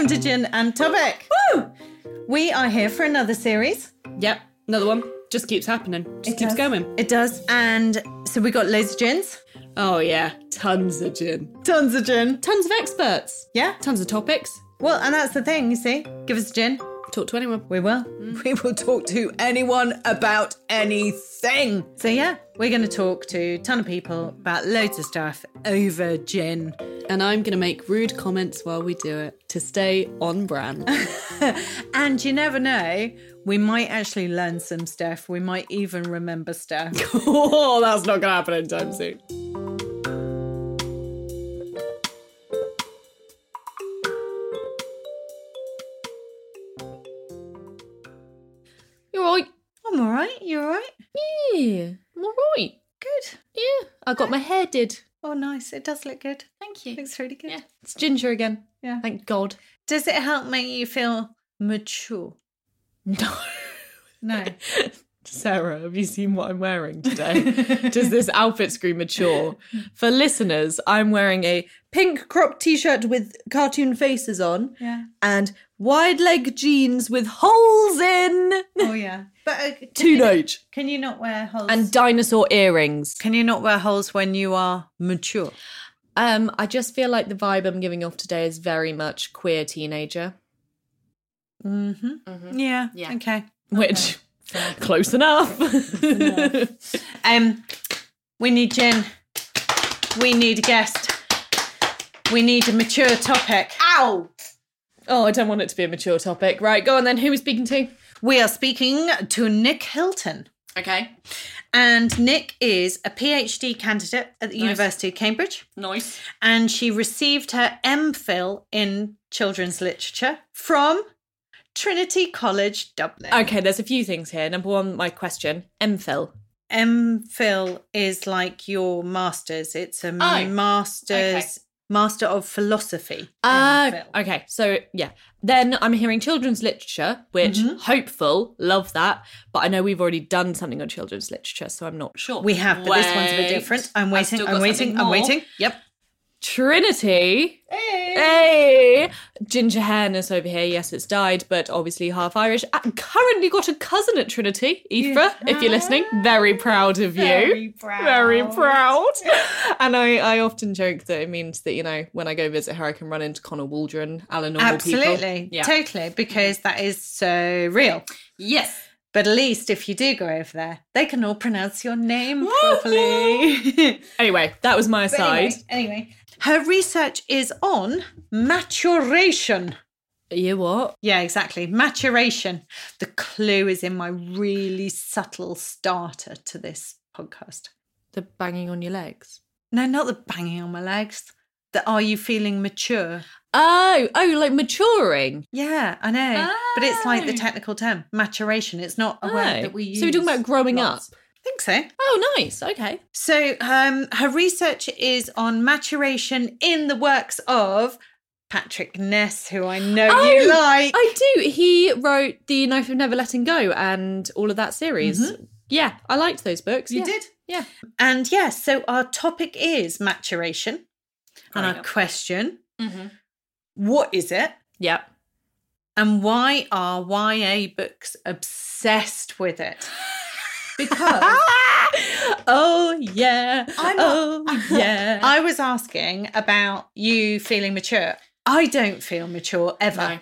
Welcome to Gin and Topic. Woo! We are here for another series. Yep, another one. Just keeps happening. Just keeps does. going. It does. And so we got loads of gins. Oh yeah, tons of gin. Tons of gin. Tons of experts. Yeah. Tons of topics. Well, and that's the thing, you see. Give us a gin. Talk to anyone. We will. Mm. We will talk to anyone about anything. So, yeah, we're going to talk to a ton of people about loads of stuff over gin. And I'm gonna make rude comments while we do it to stay on brand. And you never know, we might actually learn some stuff. We might even remember stuff. oh, that's not gonna happen anytime soon. Right. You all right? Yeah, I'm all right. Good. Yeah, I got my hair did. Oh, nice. It does look good. Thank you. Looks really good. Yeah, it's ginger again. Yeah. Thank God. Does it help make you feel mature? No. No. Sarah, have you seen what I'm wearing today? Does this outfit scream mature? For listeners, I'm wearing a pink crop t-shirt with cartoon faces on yeah. and wide leg jeans with holes in. Oh, yeah. But uh, can, you, can you not wear holes? And dinosaur earrings. can you not wear holes when you are mature? Um, I just feel like the vibe I'm giving off today is very much queer teenager. Mm-hmm. Yeah. Yeah. Okay. Which close enough. Um, we need gin. We need a guest. We need a mature topic. Ow! oh, I don't want it to be a mature topic. Right, go on then. Who are we speaking to? We are speaking to Nick Hilton. Okay. And Nick is a PhD candidate at the University of Cambridge. Nice. And she received her MPhil in children's literature from Trinity College, Dublin. Okay, there's a few things here. Number one, my question. MPhil. MPhil is like your master's. It's a Oh, master's master of philosophy. MPhil. okay. So yeah. Then I'm hearing children's literature, which Mm-hmm. hopeful, love that. But I know we've already done something on children's literature, so I'm not sure. We have, but this one's a bit different. I'm waiting. I'm waiting. I'm waiting. Yep. Trinity. Hey. Hey, ginger hairness over here. Yes, it's dyed, but obviously half Irish. I currently got a cousin at Trinity, Aoife. If you're listening, very proud of you. Very proud. Very proud. and I, I often joke that it means that you know when I go visit her, I can run into Connell Waldron, Alan normal Absolutely. people. Yeah. Totally. Because that is so real. yes. But at least if you do go over there, they can all pronounce your name properly. Anyway, that was my But side. anyway, anyway, her research is on maturation. You what? Yeah, exactly. Maturation. The clue is in my really subtle starter to this podcast. The banging on your legs. No, not the banging on my legs. The are you feeling mature? Oh, oh, like maturing. Yeah, I know. But it's like the Oh. technical term, maturation. It's not a Oh. word that we use. So we're talking about growing lots. up. I think so. Oh, nice. Okay. So um, her research is on maturation in the works of Patrick Ness, who I know Oh, you like. I do. He wrote The Knife of Never Letting Go and all of that series. Yeah, I liked those books. Mm-hmm. You yeah. did? Yeah. And yes, so our topic is maturation. And Growing our up. question Mm-hmm. what is it? Yep. And why are YA books obsessed with it? Because oh yeah. I'm not- oh yeah. I was asking about you feeling mature. I don't feel mature ever. No.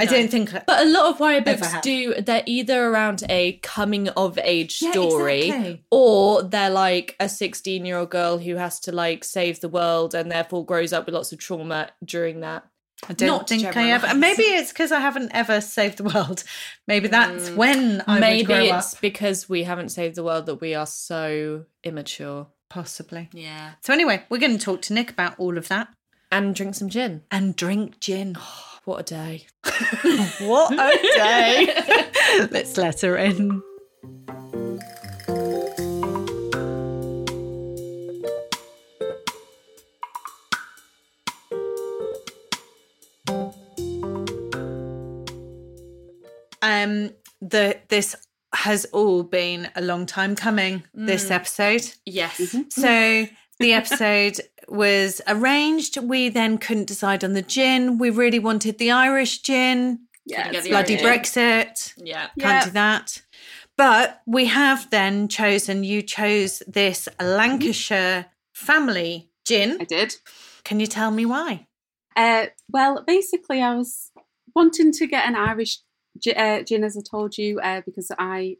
I No. don't think. but a lot of YA books do. They're either around a coming of age Yeah, story, exactly. or they're like a sixteen-year-old girl who has to like save the world and therefore grows up with lots of trauma during that. I don't Not think I ever. generalise. Maybe it's because I haven't ever saved the world. Maybe that's mm. when I would Maybe grow it's up. because we haven't saved the world that we are so immature. Possibly. Yeah. So anyway, we're going to talk to Nick about all of that And drink some gin. and drink gin. What a day. what a day! Let's let her in. Um, the this has all been a long time coming. This episode, Yes. so the episode was arranged. We then couldn't decide on the gin. We really wanted the Irish gin. Yeah, Bloody Yeah. Brexit. Yeah. Can't Yeah. do that. But we have then chosen, you chose this Lancashire family gin. I did. Can you tell me why? Uh, well, basically, I was wanting to get an Irish gi- uh, gin, as I told you, uh, because I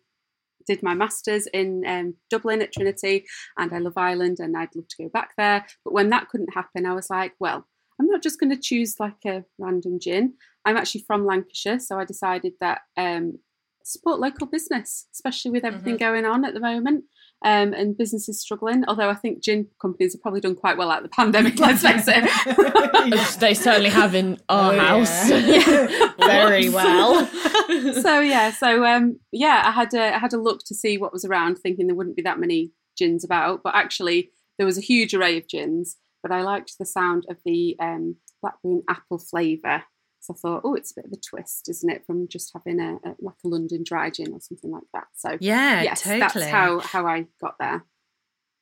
did my masters in um, Dublin at Trinity, and I love Ireland, and I'd love to go back there. But when that couldn't happen, I was like, well, I'm not just going to choose like a random gin. I'm actually from Lancashire, so I decided that um, support local business, especially with everything going on at the moment. Um, and businesses struggling, although I think gin companies have probably done quite well out of the pandemic, let's face it. They certainly have in our Oh, yeah. house. Very well. so yeah, so um, yeah, I had a, I had a look to see what was around, thinking there wouldn't be that many gins about, but actually there was a huge array of gins. But I liked the sound of the um, blackberry and apple flavour, so I thought, oh, it's a bit of a twist, isn't it, from just having a, a like a London dry gin or something like that. So Yeah, yes, totally. that's how how I got there.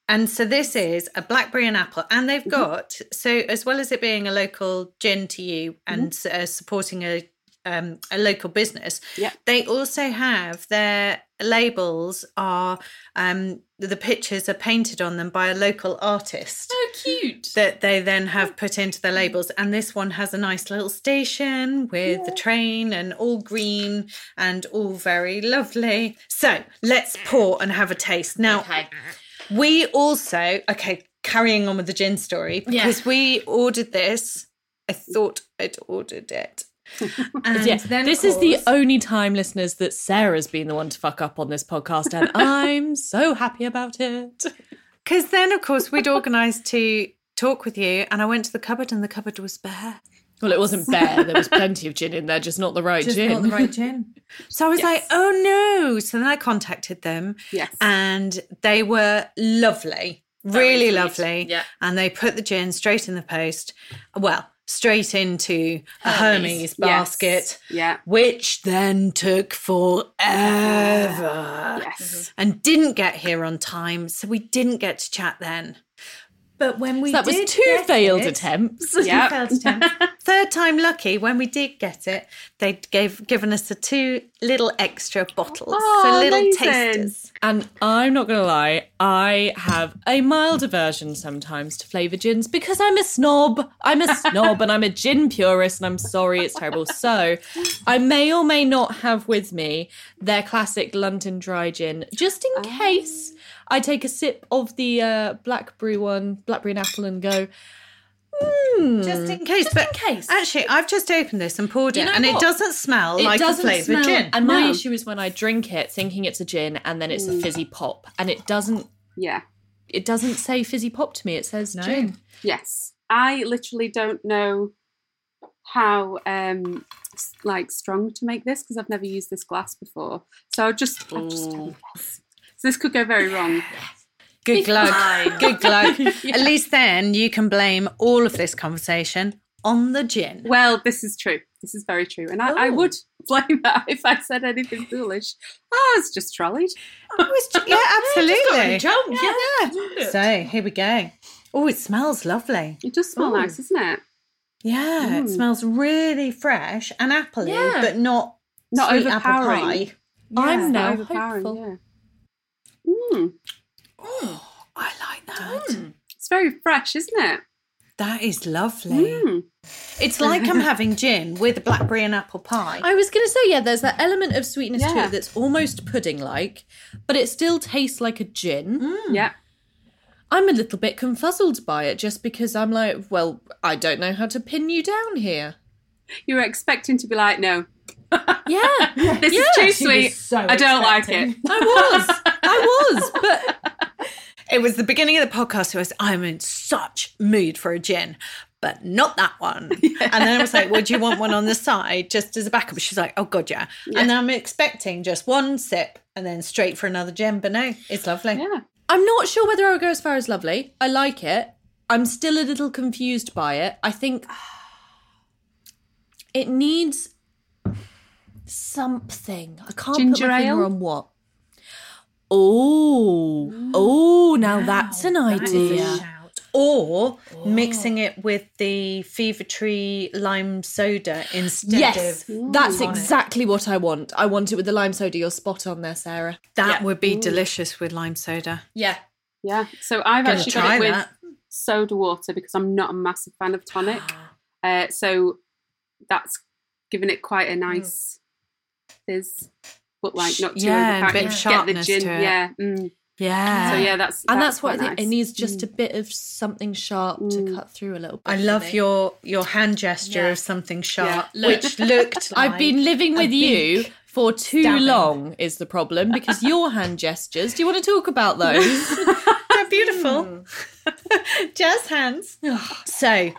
And so this is a blackberry and apple, and they've got so as well as it being a local gin to you and uh, supporting a um, a local business, Yeah. they also have their labels are um, the pictures are painted on them by a local artist cute. that they then have put into the labels. And this one has a nice little station with the train and all green and all very lovely. So let's pour and have a taste now. Okay. We also, okay, carrying on with the gin story, Yeah. because we ordered this. I thought I'd ordered it. And Yeah, then, this of is the only time, listeners, that Sarah's been the one to fuck up on this podcast, and I'm so happy about it. Because then, of course, we'd organised to talk with you, and I went to the cupboard, and the cupboard was bare. Well, it wasn't bare. There was plenty of gin in there, just not the right Just gin. not the right gin. So I was like, oh no. So then I contacted them, Yes. and they were lovely, really lovely. Yeah. And they put the gin straight in the post. Well, straight into a Hermes. Hermes Yes. basket. Yeah. which then took forever Yes. and didn't get here on time, so we didn't get to chat then. But when we So that was two get failed it- attempts. Two Yep. failed attempts. Third time lucky. When we did get it, they gave given us the two little extra bottles, Oh, so little amazing. tasters. And I'm not going to lie, I have a mild aversion sometimes to flavour gins because I'm a snob. I'm a snob and I'm a gin purist and I'm sorry, it's terrible. So I may or may not have with me their classic London dry gin just in ah. case I take a sip of the uh, blackberry one, blackberry and apple, and go, hmm. Just in case. just but case. actually, I've just opened this and poured You it, and it doesn't smell It like a doesn't flavoured smell- gin. And my No. issue is when I drink it thinking it's a gin and then it's a fizzy pop. And it doesn't Yeah. it doesn't say fizzy pop to me. It says No. gin. Yes. I literally don't know how um like strong to make this because I've never used this glass before. So I'll just I'll just a. So this could go very wrong. Good glug. Good glug. At least then you can blame all of this conversation on the gin. Well, this is true. This is very true. And I, I Oh. would blame that if I said anything foolish. Oh, it's just trolleyed. It was ju- yeah, absolutely. drunk, yeah. So here we go. Oh, it smells lovely. It does smell Oh. nice, isn't it? Yeah, it Mm. smells really fresh and appley, Yeah. but not Not sweet apple overpowering. pie. I'm Yeah. now Overpowering, hopeful. Yeah. Mm, Oh, I like that. it's very fresh, isn't it? That is lovely. Mm. It's like I'm having gin with a blackberry and apple pie. I was going to say, yeah, there's that element of sweetness to it that's almost pudding like, but it still tastes like a gin. Mm. Yeah. I'm a little bit confuzzled by it just because I'm like, well, I don't know how to pin you down here. You were expecting to be like, no, Yeah, this Yeah, is too sweet. so I don't like it. I was. I was. But It was the beginning of the podcast. It was, I'm in such mood for a gin, but not that one. And then I was like, Would you want one on the side just as a backup? She's like, Oh, God, yeah. And I'm expecting just one sip and then straight for another gin. But no, it's lovely. Yeah. I'm not sure whether I'll go as far as lovely. I like it. I'm still a little confused by it. I think it needs something. I can't Ginger put my finger ale? on what. Oh, oh! Now that's an That is a idea. shout. or mixing it with the Fever Tree lime soda instead Yes, of that's on it. exactly what I want. I want it with the lime soda. You're spot on there, Sarah. That Yeah. would be delicious with lime soda. Yeah. Yeah. So I've Gonna actually try got it with that. soda water because I'm not a massive fan of tonic. Uh, so that's given it quite a nice fizz, but like not too Yeah, overpowering. a bit of Get the sharpness gin. to it. Yeah. Mm. Yeah. So yeah, that's And that's, what I think. nice. It needs just Mm. a bit of something sharp to Mm. cut through a little bit. I love your your hand gesture Yeah. of something sharp, Look. which looked. I've been living with you for too stabbing. long, is the problem, because your hand gestures. Do you want to talk about those? They're beautiful. Jazz hands. so,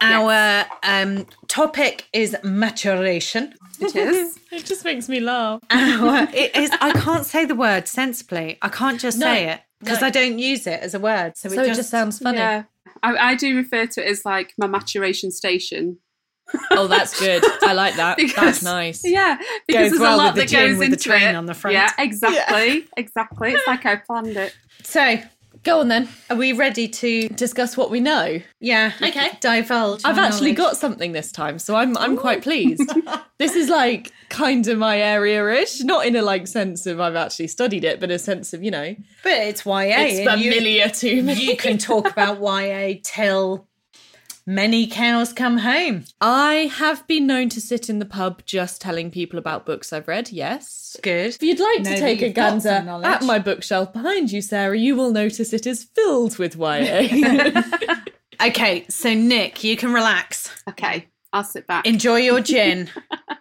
our um, topic is maturation. It is. it just makes me laugh. It is. I can't say the word sensibly. I can't just No, say it because no. I don't use it as a word. So, So it just sounds funny. Yeah. I, I do refer to it as like my maturation station. Oh, that's good. I like that. Because- that's nice. Yeah, because Goes there's well a with lot the that gin goes with the into train it. on the front. Yeah, exactly, exactly. It's like I planned it. So, Go on then. are we ready to? Discuss what we know. Yeah. Okay. Divulge. I've actually knowledge. got something this time, so I'm I'm quite pleased. this is like kind of my area-ish, not in a like sense of I've actually studied it, but a sense of you know but it's YA. it's and you- familiar to me. you can talk about YA till many cows come home. I have been known to sit in the pub just telling people about books I've read. Yes. Good. If you'd like Know to take a you've got some gander at my bookshelf behind you, Sarah, you will notice it is filled with YA. Okay, so Nick, you can relax. Okay, I'll sit back. Enjoy your gin.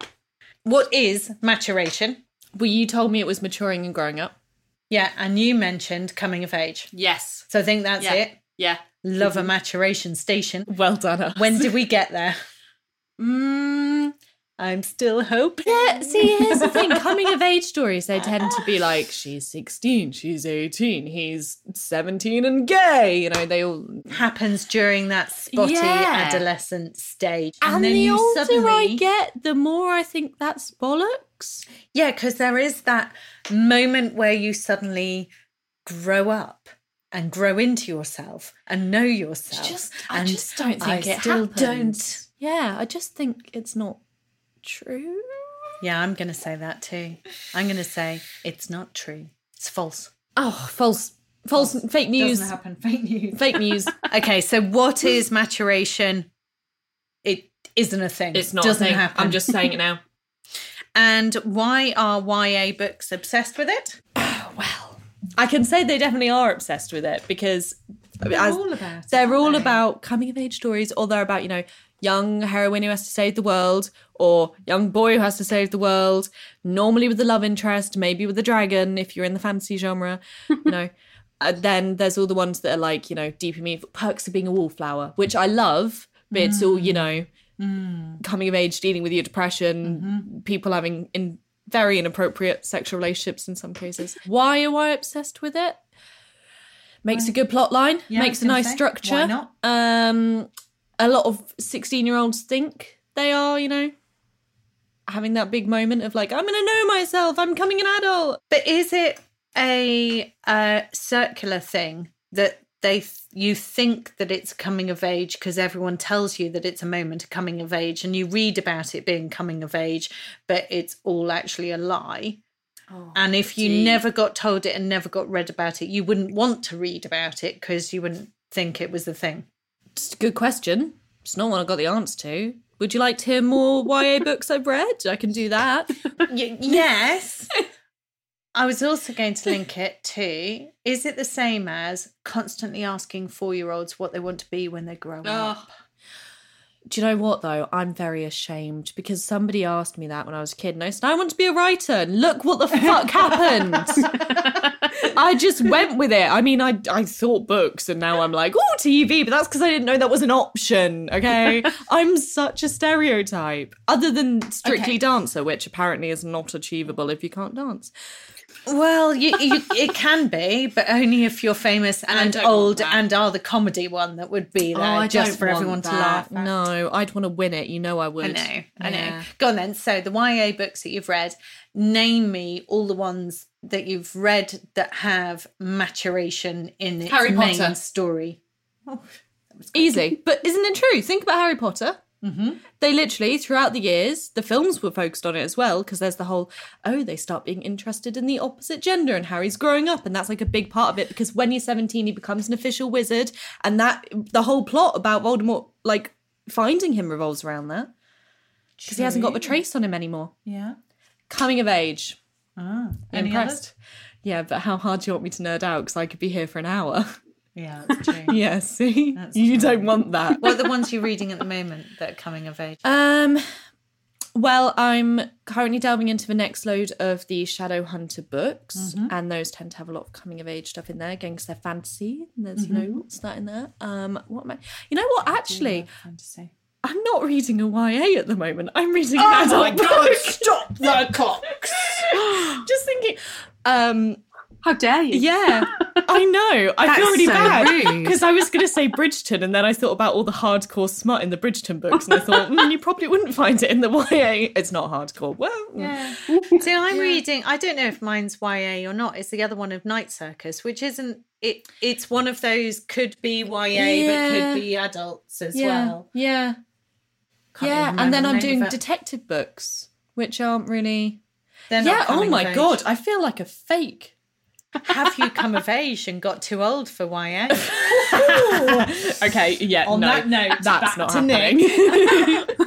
what is maturation? well, you told me it was maturing and growing up. Yeah, and you mentioned coming of age. Yes. So I think that's Yeah. it. Yeah. Love a maturation station. Well done. Us. When did we get there? Mm, I'm still hoping. yeah, see, here's the thing. Coming of age stories, they tend to be like, she's 16, she's 18, he's 17 and gay. You know, they all. Happens during that spotty Yeah. adolescent stage. And, then the you older I get, the more I think that's bollocks. Yeah, because there is that moment where you suddenly grow up and grow into yourself and know yourself. Just, I and just don't I think it still happens. don't. Yeah, I just think it's not true. Yeah, I'm going to say that too. I'm going to say it's not true. It's false. Oh, false, false, fake news, Doesn't happen. Fake news. fake news. Okay, so what is maturation? It isn't a thing. It's not Doesn't a thing. happen. I'm just saying it now. And why are YA books obsessed with it? I can say they definitely are obsessed with it because as, all about they're all they? about coming of age stories, or they're about you know young heroine who has to save the world, or young boy who has to save the world. Normally with the love interest, maybe with the dragon if you're in the fantasy genre, you know. Uh, then there's all the ones that are like you know deep in me perks of being a wallflower, which I love, but it's all you mm. know mm. coming of age, dealing with your depression, mm-hmm. people having in very inappropriate sexual relationships in some cases. Why am I obsessed with it? Makes a good plot line, Yeah, makes a nice say, structure. why not? Um, a lot of 16 year olds think they are, you know, having that big moment of like, I'm going to know myself, I'm coming an adult. But is it a uh, circular thing that they you think that it's coming of age because everyone tells you that it's a moment of coming of age and you read about it being coming of age, but it's all actually a lie? Oh, and if you deep. never got told it and never got read about it, you wouldn't want to read about it because you wouldn't think it was the thing. It's a good question. It's not one I got the answer to. Would you like to hear more YA books I've read? I can do that. Y- yes. I was also going to link it to is it the same as constantly asking four year olds what they want to be when they grow up? Do you know what though? I'm very ashamed because somebody asked me that when I was a kid, and I said I want to be a writer. And look what the fuck happened. I just went with it. I mean, I I thought books, and now I'm like, oh, TV, but that's because I didn't know that was an option. Okay, I'm such a stereotype. Other than Strictly Okay. Dancer, which apparently is not achievable if you can't dance. Well, you, you, it can be, but only if you're famous and old and are the comedy one that would be oh, there just for everyone to laugh. at. No, I'd want to win it. You know I would. I know, I know. Go on then. So the YA books that you've read, name me all the ones that you've read that have maturation in its Harry main Potter. story. Oh, Easy. But isn't it true? Think about Harry Potter. Mm-hmm. They literally, throughout the years, the films were focused on it as well because there's the whole, oh, they start being interested in the opposite gender and Harry's growing up. And that's like a big part of it because when he's 17, he becomes an official wizard. And that, the whole plot about Voldemort, like, finding him revolves around that because he hasn't got the trace on him anymore. Yeah. Coming of age. Ah, Impressed. Yeah, but how hard do you want me to nerd out? Because I could be here for an hour. Yeah, that's true. yeah, see? That's you true. don't want that. what are the ones you're reading at the moment that are coming of age? Um, well, I'm currently delving into the next load of the Shadow Hunter books, and those tend to have a lot of coming of age stuff in there, again, because they're fantasy. And there's, you know, what's that in there? Um, what am I? You know what? Actually, fantasy. I'm not reading a YA at the moment. I'm reading Oh adult book. Stop the clocks! Just thinking. Um, How dare you? yeah, I know. I feel really so bad because I was going to say Bridgerton, and then I thought about all the hardcore smut in the Bridgerton books, and I thought mm, you probably wouldn't find it in the YA. It's not hardcore. Well, Yeah. So I'm reading. I don't know if mine's YA or not. It's the other one of Night Circus, which isn't. It. It's one of those could be YA but could be adults as yeah, well. yeah, Can't yeah. And then remember I'm doing detective books, which aren't really. They're not yeah. Oh my god, I feel like a fake. Have you come of age and got too old for YA? okay, yeah. On no, that note, that's back not to Nick. happening.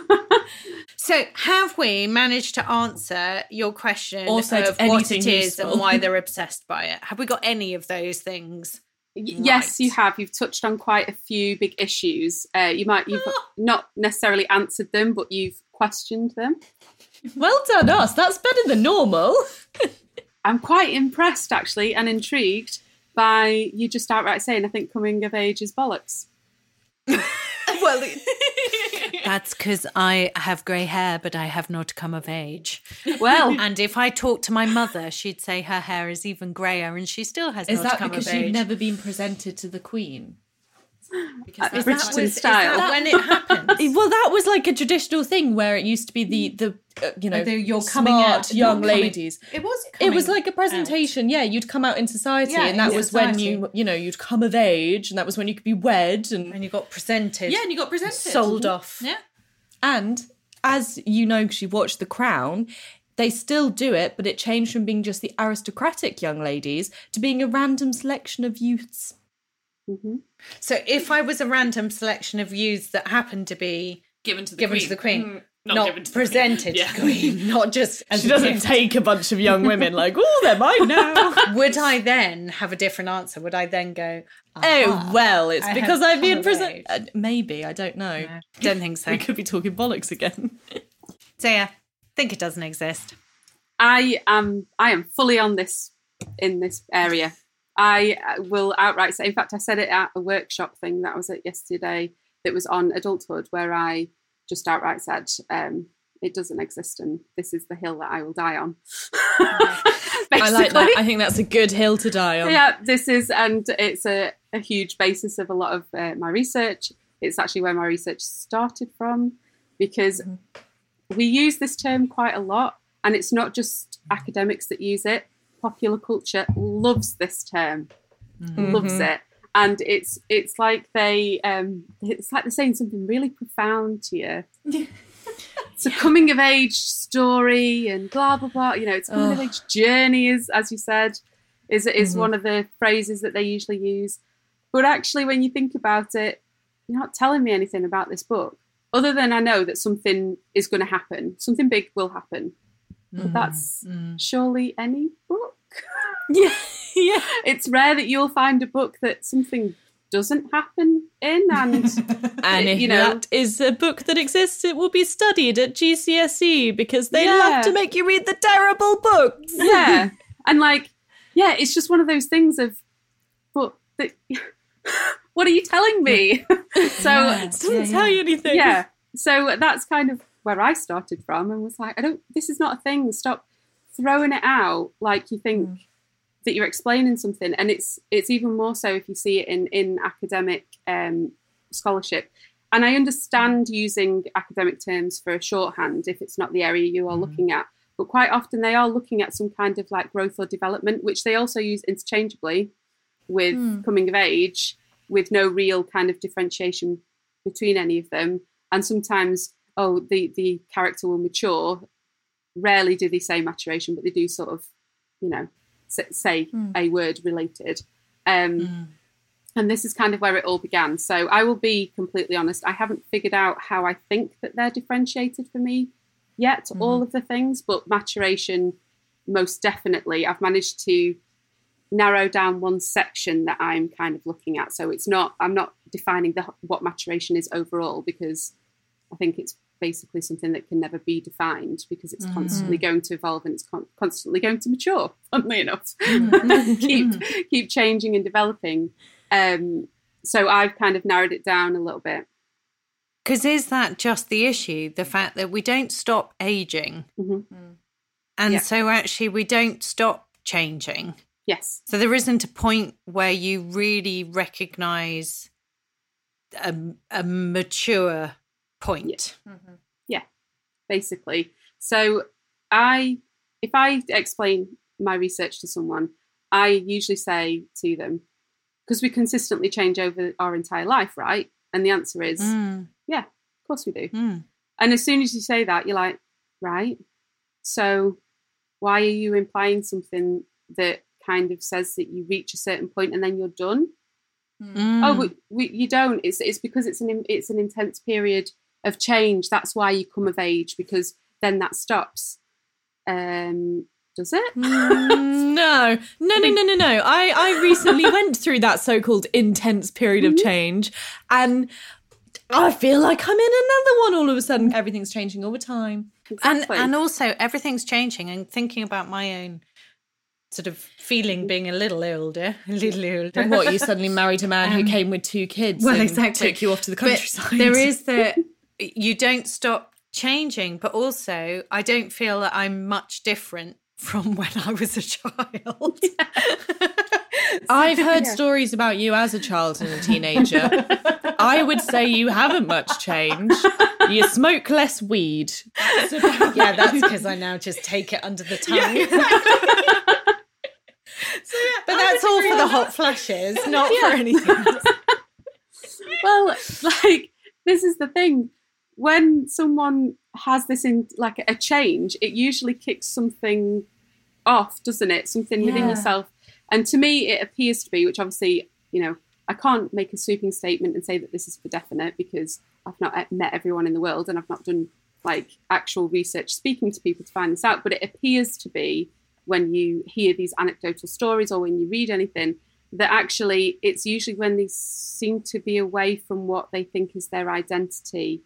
So, have we managed to answer your question Or said of what it is useful? and why they're obsessed by it? Have we got any of those things? Y- Yes, Right. you have. You've touched on quite a few big issues. Uh, you might you've not necessarily answered them, but you've questioned them. well done, us. That's better than normal. I'm quite impressed actually and intrigued by you just outright saying I think coming of age is bollocks. Well, that's because I have grey hair, but I have not come of age. Well, And if I talked to my mother, she'd say her hair is even greyer, and she still has Is not that because of you've never been presented to the Queen? At Is that, was, style. that when it happened? Well, that was like a traditional thing where it used to be the mm. the uh, you know oh, the you're smart coming out- young not coming- ladies. It was. It was like a presentation. Yeah, you'd come out in society, Yeah, and that in was when you you know you'd come of age, and that was when you could be wed and and you got presented. yeah, and you got presented, sold mm-hmm. off. Yeah, and as you know, because you've watched The Crown. They still do it, but it changed from being just the aristocratic young ladies to being a random selection of youths. Mhm. So if I was a random selection of youths that happened to be Given to the given Queen. to the Queen, Mm, not, presented to the Queen, not just as She doesn't gift. take a bunch of young women like, oh, they're mine now. Would I then have a different answer? Would I then go? Oh well, it's I because I've been come of Uh, maybe I don't know. No, don't think so. We could be talking bollocks again. So yeah, think it doesn't exist. I am I am fully on this in this area. I uh, will outright say. In fact, I said it at a workshop thing that I was at yesterday that was on adulthood, where I just outright said um, it doesn't exist, and this is the hill that I will die on. I like that. I think that's a good hill to die on. yeah, this is, and it's a, a huge basis of a lot of uh, my research. It's actually where my research started from because we use this term quite a lot, and it's not just academics that use it. Popular culture loves this term, mm-hmm. loves mm-hmm. it, and it's it's like they um, it's like they're saying something really profound to you. it's a coming of age story and blah blah blah. You know, it's a coming of age journey, is as you said, is is mm-hmm. one of the phrases that they usually use. But actually, when you think about it, you're not telling me anything about this book, other than I know that something is going to happen, something big will happen. But that's mm-hmm. mm. surely any book. yeah, yeah. It's rare that you'll find a book that something doesn't happen in, and And if you know- that is a book that exists, it will be studied at GCSE because they Yeah. love to make you read the terrible books. yeah, and like, yeah, it's just one of those things of, but the, what are you telling me? so It doesn't tell you anything. yeah, so that's kind of where I started from, and was like, I don't, this is not a thing. Stop throwing it out like you think Mm. that you're explaining something, and it's it's even more so if you see it in in academic um, scholarship. And I understand using academic terms for a shorthand if it's not the area you are looking at, but quite often they are looking at some kind of like growth or development, which they also use interchangeably with coming of age. with no real kind of differentiation between any of them. And sometimes, oh, the the character will mature. Rarely do they say maturation, but they do sort of, you know, say mm. a word related. Um, mm. And this is kind of where it all began. So I will be completely honest. I haven't figured out how I think that they're differentiated for me yet. Mm. All of the things, but maturation, most definitely. I've managed to narrow down one section that I'm kind of looking at. So it's not I'm not defining the, what maturation is overall because I think it's basically something that can never be defined because it's mm-hmm. constantly going to evolve and it's con- constantly going to mature. Funnily enough, mm-hmm. keep keep changing and developing. Um, so I've kind of narrowed it down a little bit. Because is that just the issue? The fact that we don't stop aging, mm-hmm. Mm. and yeah. so actually we don't stop changing. Yes. So there isn't a point where you really recognize a, a mature point. Yeah. Mm-hmm. yeah, basically. So I, if I explain my research to someone, I usually say to them, because we consistently change over our entire life, right? And the answer is, mm. yeah, of course we do. Mm. And as soon as you say that, you're like, right. So why are you implying something that kind of says that you reach a certain point and then you're done. Mm. Oh, we, we, you don't. It's it's because it's an it's an intense period of change. That's why you come of age because then that stops. Um, does it? Mm, no, no, no, no, no, no. I I recently went through that so-called intense period of mm-hmm. change, and I feel like I'm in another one. All of a sudden, everything's changing all the time, exactly. and and also everything's changing. And thinking about my own sort of feeling being a little older, a little older. And what you suddenly married a man um, who came with two kids? Well, exactly. Took you off to the countryside. But there is the you don't stop changing, but also I don't feel that I'm much different from when I was a child. Yeah. I've heard yeah. stories about you as a child and a teenager. I would say you haven't much changed. You smoke less weed. yeah, that's because I now just take it under the tongue. Yeah. So, yeah, but that's all for the hot flashes, not yeah. for anything else. well, like this is the thing. When someone has this in like a change, it usually kicks something off, doesn't it? Something yeah. within yourself. And to me, it appears to be, which obviously, you know, I can't make a sweeping statement and say that this is for definite because I've not eh, met everyone in the world and I've not done like actual research speaking to people to find this out. But it appears to be when you hear these anecdotal stories or when you read anything that actually it's usually when they seem to be away from what they think is their identity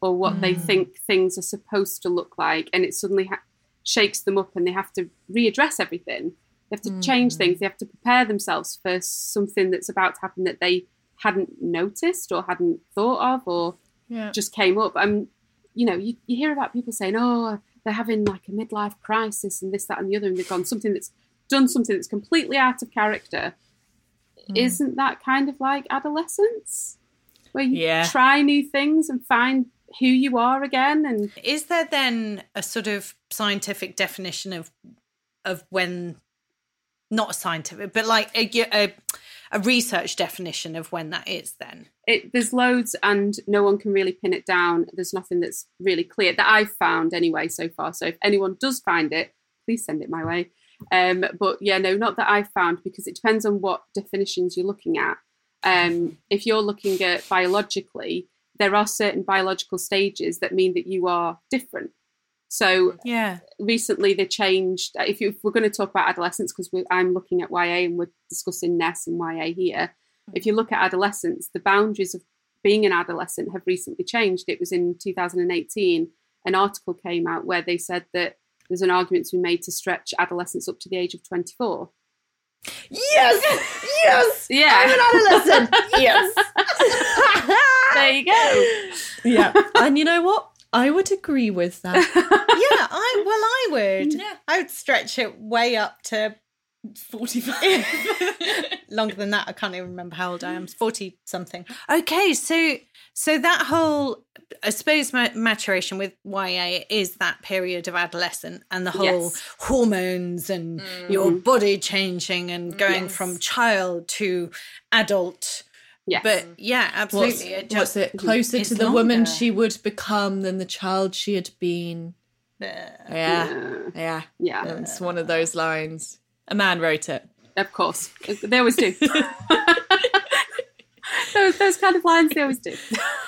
or what mm. they think things are supposed to look like and it suddenly ha- shakes them up and they have to readdress everything they have to mm. change things they have to prepare themselves for something that's about to happen that they hadn't noticed or hadn't thought of or yeah. just came up and you know you, you hear about people saying oh they're having like a midlife crisis and this, that, and the other, and they've gone something that's done something that's completely out of character. Mm. Isn't that kind of like adolescence? Where you yeah. try new things and find who you are again and is there then a sort of scientific definition of of when not a scientific but like a, a a research definition of when that is then? It, there's loads and no one can really pin it down. There's nothing that's really clear that i've found anyway so far. So if anyone does find it please send it my way. Um, but yeah no not that i've found because it depends on what definitions you're looking at. Um, if you're looking at biologically there are certain biological stages that mean that you are different so yeah, recently they changed. Uh, if, you, if we're going to talk about adolescence, because I'm looking at YA and we're discussing Ness and YA here. Hmm. If you look at adolescence, the boundaries of being an adolescent have recently changed. It was in 2018, an article came out where they said that there's an argument to be made to stretch adolescence up to the age of 24. Yes, yes, yeah, I'm an adolescent. yes, there you go. Yeah, and you know what? I would agree with that. yeah, I well, I would. Yeah. I would stretch it way up to 45. Longer than that, I can't even remember how old I am. 40 something. Okay, so so that whole I suppose maturation with YA is that period of adolescent and the whole yes. hormones and mm. your body changing and going yes. from child to adult Yes. But yeah, absolutely. What's, it what's it? Closer to the woman she would become than the child she had been. Yeah, Yeah. yeah. yeah, It's one of those lines. A man wrote it. of course. They always do. those, those kind of lines they always do.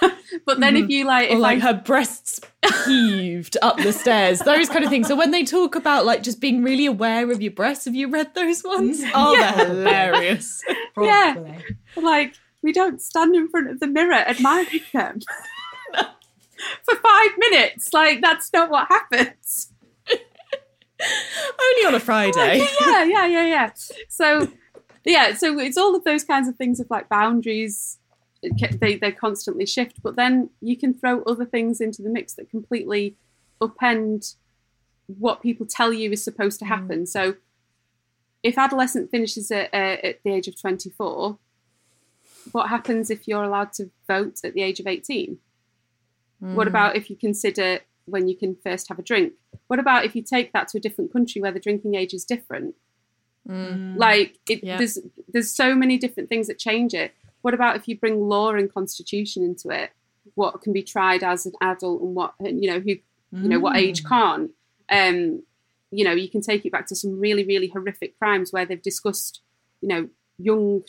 but then if mm-hmm. you like, Or like I, her breasts heaved up the stairs, those kind of things. So when they talk about like just being really aware of your breasts, have you read those ones? Oh, they're hilarious. yeah, like we don't stand in front of the mirror admiring them for five minutes. Like that's not what happens. Only on a Friday. yeah, yeah, yeah, yeah. So, yeah, so it's all of those kinds of things of like boundaries. They they constantly shift, but then you can throw other things into the mix that completely upend what people tell you is supposed to happen. So, if adolescent finishes at, uh, at the age of twenty four, what happens if you're allowed to vote at the age of eighteen? What hmm. about if you consider when you can first have a drink? What about if you take that to a different country where the drinking age is different? Hmm. Like it, Yeah. there's there's so many different things that change it. What about if you bring law and constitution into it? What can be tried as an adult and what and, you know who you know what age hmm. can't? Um, you know you can take it back to some really really horrific crimes where they've discussed you know young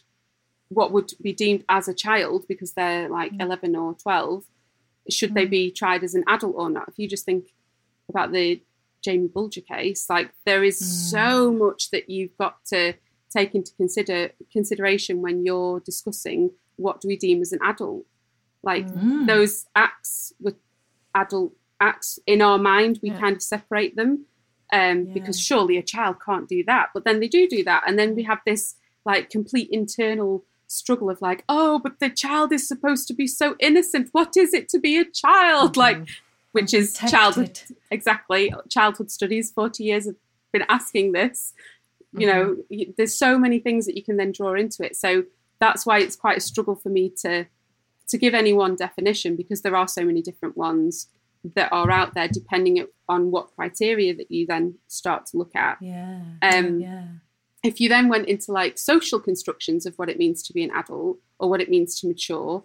what would be deemed as a child because they're like mm. 11 or 12 should they mm. be tried as an adult or not? If you just think about the jamie bulger case like there is so mm. much that you've got to take into consider consideration when you're discussing what do we deem as an adult. Like those acts with adult acts in our mind we Yeah. kind of separate them um, because surely a child can't do that but then they do do that and then we have this like complete internal struggle of like oh but the child is supposed to be so innocent. What is it to be a child? Like which is childhood exactly. Childhood studies 40 years have been asking this. You know there's so many things that you can then draw into it. So that's why it's quite a struggle for me to to give any one definition because there are so many different ones that are out there depending on what criteria that you then start to look at. Yeah. Um, yeah. If you then went into like social constructions of what it means to be an adult or what it means to mature,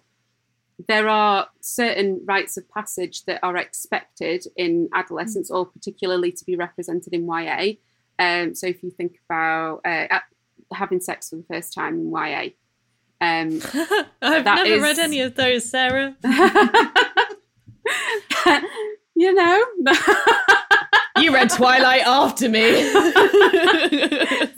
there are certain rites of passage that are expected in adolescence or particularly to be represented in YA. Um, so if you think about uh, having sex for the first time in YA, um, I've That never is- read any of those, Sarah. you know, You read Twilight after me.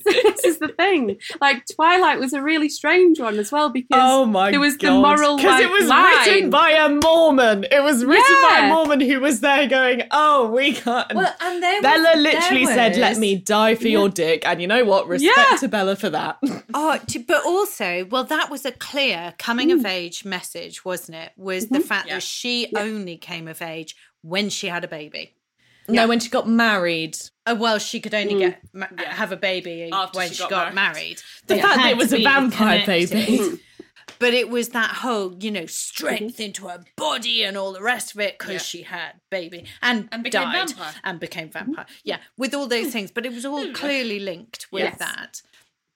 this is the thing. Like Twilight was a really strange one as well because oh my there was the God. moral because it was line. written by a Mormon. It was written by a Mormon who was there going, "Oh, we can't." Well, and there Bella was- literally there said, "Let me die for your dick," and you know what? Respect Yeah. to Bella for that. Oh, t- but also, well, that was a clear coming of mm. age message, wasn't it? Was the mm-hmm. fact that she only came of age when she had a baby. No, when she got married, Oh, well, she could only mm. get ma- have a baby After when she she, got got, married. married. the They fact that it was a vampire baby. Mm. But it was that whole, you know, strength mm-hmm. into her body and all the rest of it because she had baby and, And became died vampire. and became mm-hmm. vampire. Yeah, with all those things, but it was all hmm. clearly linked with Yes. that.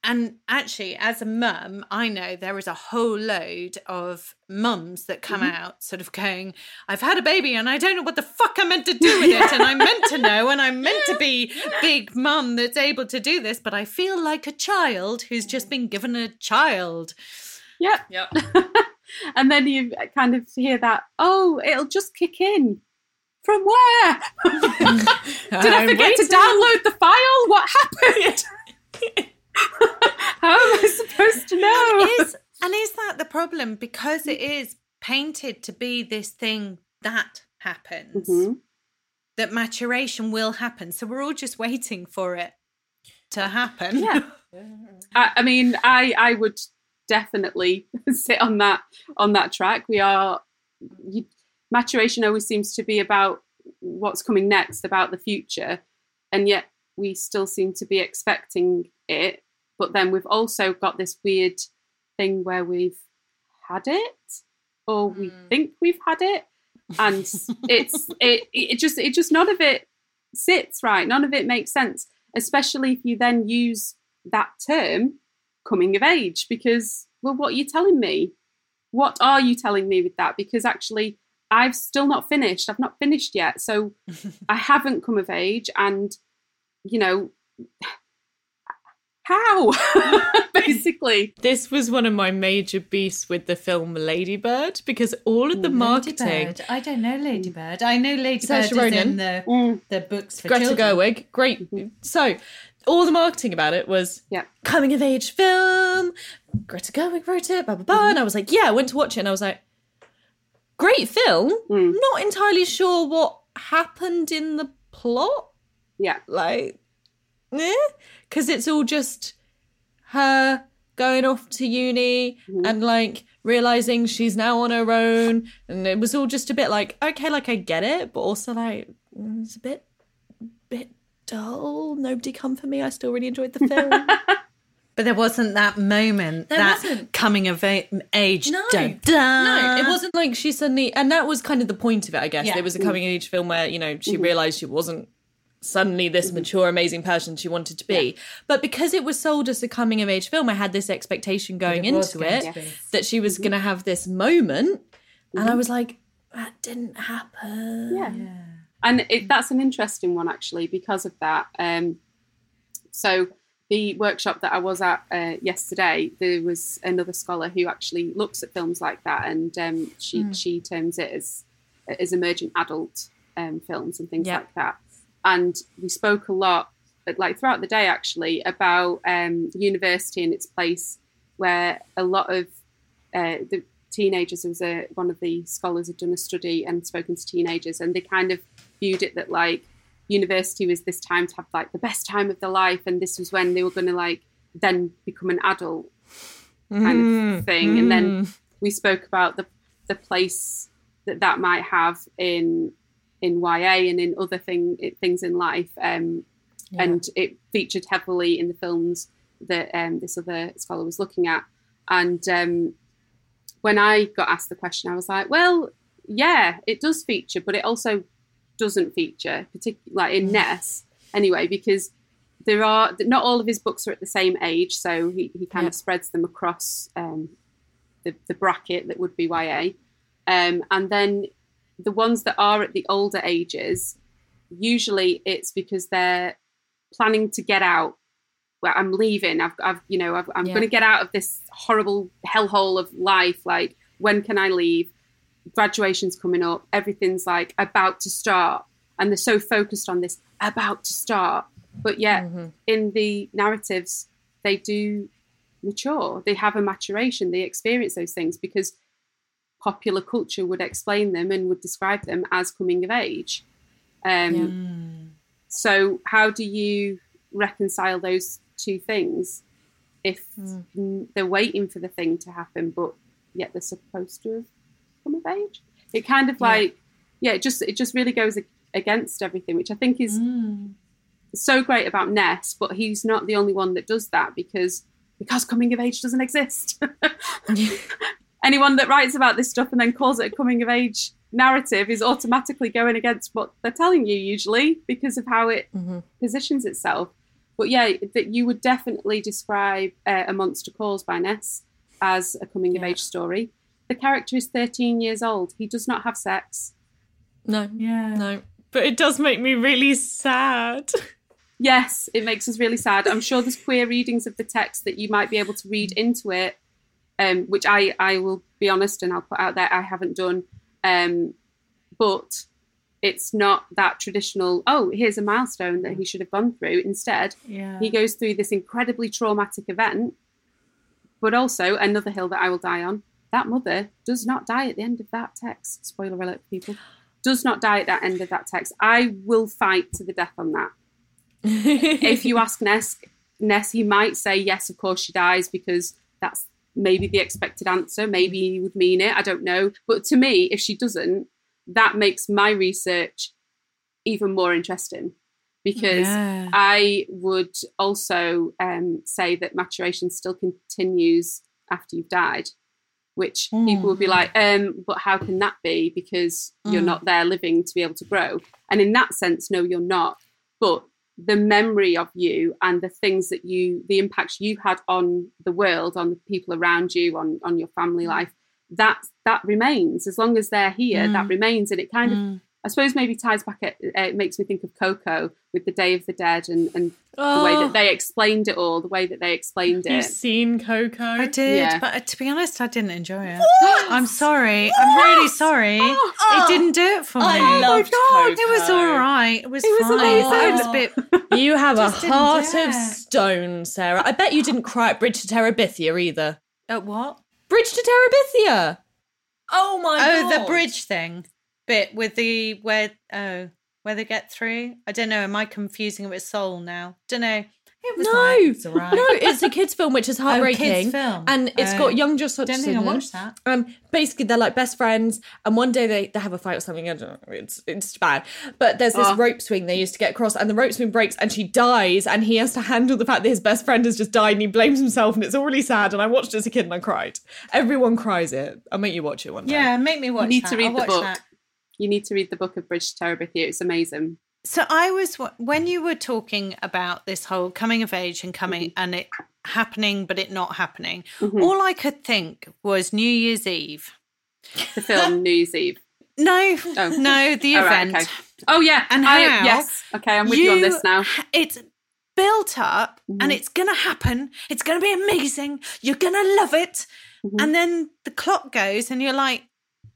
And actually, as a mum, I know there is a whole load of mums that come mm-hmm. out sort of going, I've had a baby and I don't know what the fuck I'm meant to do with it. And I'm meant to know and I'm meant to be big mum that's able to do this, but I feel like a child who's just been given a child. Yep. Yep. and then you kind of hear that, oh, it'll just kick in. From where? Did I forget to download the file? What happened? How am I supposed to know? is and is that the problem because it is painted to be this thing that happens Mhm. that maturation will happen so we're all just waiting for it to happen Yeah. I, I mean, I I would definitely sit on that on that track. We are you, maturation always seems to be about what's coming next, about the future, and yet we still seem to be expecting it. But then we've also got this weird thing where we've had it, or we hmm. think we've had it, and it's it it just it just none of it sits right. None of it makes sense, especially if you then use that term coming of age because well what are you telling me what are you telling me with that? Because actually, I've still not finished. I've not finished yet. So I haven't come of age. And, you know, how? Basically. This was one of my major beasts with the film Ladybird because all of the marketing. Ladybird. I don't know Ladybird. I know Ladybird Saoirse is Ronan. in the, Mm. the books for Greta children. Gerwig, great. So, all the marketing about it was Yeah. coming of age film. Greta Gerwig wrote it, blah blah blah. And I was like, yeah, I went to watch it, and I was like, great film. Mm. Not entirely sure what happened in the plot. Yeah. Like, because it's all just her going off to uni Mhm. and like realizing she's now on her own, and it was all just a bit like, okay, like I get it, but also like mm, it's a bit, bit dull. Nobody come for me. I still really enjoyed the film. But there wasn't that moment, There that wasn't. coming of age. No. dun, dun. No, it wasn't like she suddenly, and that was kind of the point of it, I guess. Yeah. It was a coming of age film where you know she realized she wasn't suddenly this mature, amazing person she wanted to be. But because it was sold as a coming of age film, I had this expectation going it into going it to that she was going to have this moment, and I was like, that didn't happen. Yeah. and it, that's an interesting one actually because of that. Um, so the workshop that I was at uh, yesterday, there was another scholar who actually looks at films like that, and um, she she terms it as as emergent adult um, films and things Yeah. like that. And we spoke a lot, like throughout the day actually, about um, university and its place, where a lot of uh, the teenagers there was a one of the scholars had done a study and spoken to teenagers and they kind of viewed it that like university was this time to have like the best time of their life and this was when they were going to like then become an adult kind of thing. And then we spoke about the the place that that might have in in YA and in other thing things in life um and it featured heavily in the films that um, this other scholar was looking at and um, when I got asked the question, I was like, well, yeah, it does feature, but it also doesn't feature, particularly like in Ness anyway, because there are not all of his books are at the same age, so he, he kind Yeah. of spreads them across um, the, the bracket that would be YA. Um, and then the ones that are at the older ages, usually it's because they're planning to get out well, I'm leaving. I've, I've you know, I've, I'm Yeah. going to get out of this horrible hellhole of life. Like, when can I leave? Graduation's coming up. Everything's like about to start, and they're so focused on this about to start. But yet, mm-hmm. in the narratives, they do mature. They have a maturation. They experience those things because popular culture would explain them and would describe them as coming of age. Um, So, how do you reconcile those two things if mm, they're waiting for the thing to happen, but yet they're supposed to have come of age? It kind of like, yeah, it just it just really goes against everything, which I think is so great about Ness. But he's not the only one that does that because because coming of age doesn't exist. Anyone that writes about this stuff and then calls it a coming of age narrative is automatically going against what they're telling you usually because of how it positions itself. But yeah, that you would definitely describe uh, A Monster Calls by Ness as a coming of age story. The character is 13 years old. He does not have sex. No, Yeah. no. But it does make me really sad. Yes, it makes us really sad. I'm sure there's queer readings of the text that you might be able to read into it, um, which I, I will be honest and I'll put out there I haven't done. Um, but it's not that traditional, oh, here's a milestone that he should have gone through. Instead, Yeah. he goes through this incredibly traumatic event, but also another hill that I will die on. That mother does not die at the end of that text. Spoiler alert, people. Does not die at that end of that text. I will fight to the death on that. if you ask Ness, Ness, he might say yes, of course she dies because that's maybe the expected answer. Maybe he would mean it. I don't know. But to me, if she doesn't, that makes my research even more interesting because Yeah. I would also um, say that maturation still continues after you've died, which people would be like, um, but how can that be? Because you're not there living to be able to grow. And in that sense, no, you're not. But the memory of you and the things that you, the impacts you've had on the world, on the people around you, on, on your family life, that that remains as long as they're here. That Mm. remains, and it kind of Mm. I suppose maybe ties back. It, it makes me think of Coco with the Day of the Dead and and the Oh, way that they explained it all, the way that they explained it. You've seen Coco? I did, Yeah. but uh, to be honest, I didn't enjoy it. What? I'm sorry. I'm really sorry. It didn't do it for me. I loved God, Coco. It was all right. It was, It was fine. amazing. but It was a bit. You have a heart of stone, Sarah. I bet you didn't cry at Bridge to Terabithia either. At what? Bridge to Terabithia. Oh my Oh, god. the bridge thing bit with the where oh where they get through. I don't know. Am I confusing it with Soul now? Don't know. It was No, like, it's all right. no, it's a kids' film which is Oh, heartbreaking, kids film. and it's Oh. got young Josh Don't Hutcherson. think I in watched that. Um, basically, they're like best friends, and one day they, they have a fight or something. I don't know. It's it's bad, but there's this Oh. rope swing they used to get across, and the rope swing breaks, and she dies, and he has to handle the fact that his best friend has just died, and he blames himself, and it's all really sad. And I watched it as a kid, and I cried. Everyone cries it. I'll make you watch it one day. Yeah, make me watch. need that. to read I'll the watch book. that. You need to read the book of Bridge to Terabithia. It's amazing. So I was when you were talking about this whole coming of age and coming and it happening but it not happening. Mhm. All I could think was New Year's Eve. The film New Year's Eve. No, Oh. no, the All right, event. okay. Oh yeah, And I, how yes. Okay, I'm with you, on this now. It's built up and Mhm. it's going to happen. It's going to be amazing. You're going to love it. Mhm. And then the clock goes and you're like,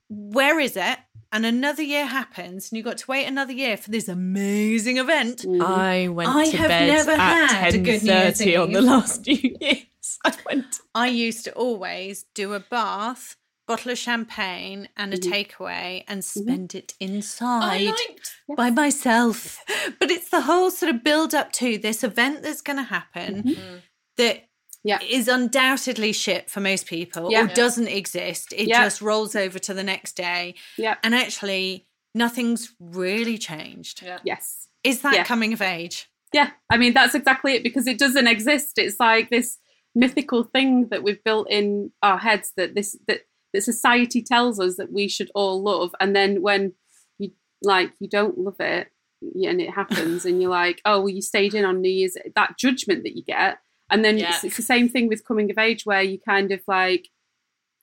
where is it? And another year happens and you've got to wait another year for this amazing event. I went I to have bed never at had a ten good New thirty on the last New Year's. I went. I used to always do a bath, bottle of champagne, and a Mhm. takeaway and Mm-hmm. spend it inside. liked. by myself. But it's the whole sort of build up to this event that's going to happen Mm-hmm. that Yeah. is undoubtedly shit for most people Yeah. or doesn't exist. It Yeah. just rolls over to the next day. Yeah. And actually, nothing's really changed. Yeah. Yes. Is that Yeah. coming of age? Yeah, I mean that's exactly it because it doesn't exist. It's like this mythical thing that we've built in our heads that this that that society tells us that we should all love, and then when you like you don't love it and it happens, and you're like, oh, well, you stayed in on New Year's. That judgment that you get, and then Yeah. it's, it's the same thing with coming of age, where you kind of like.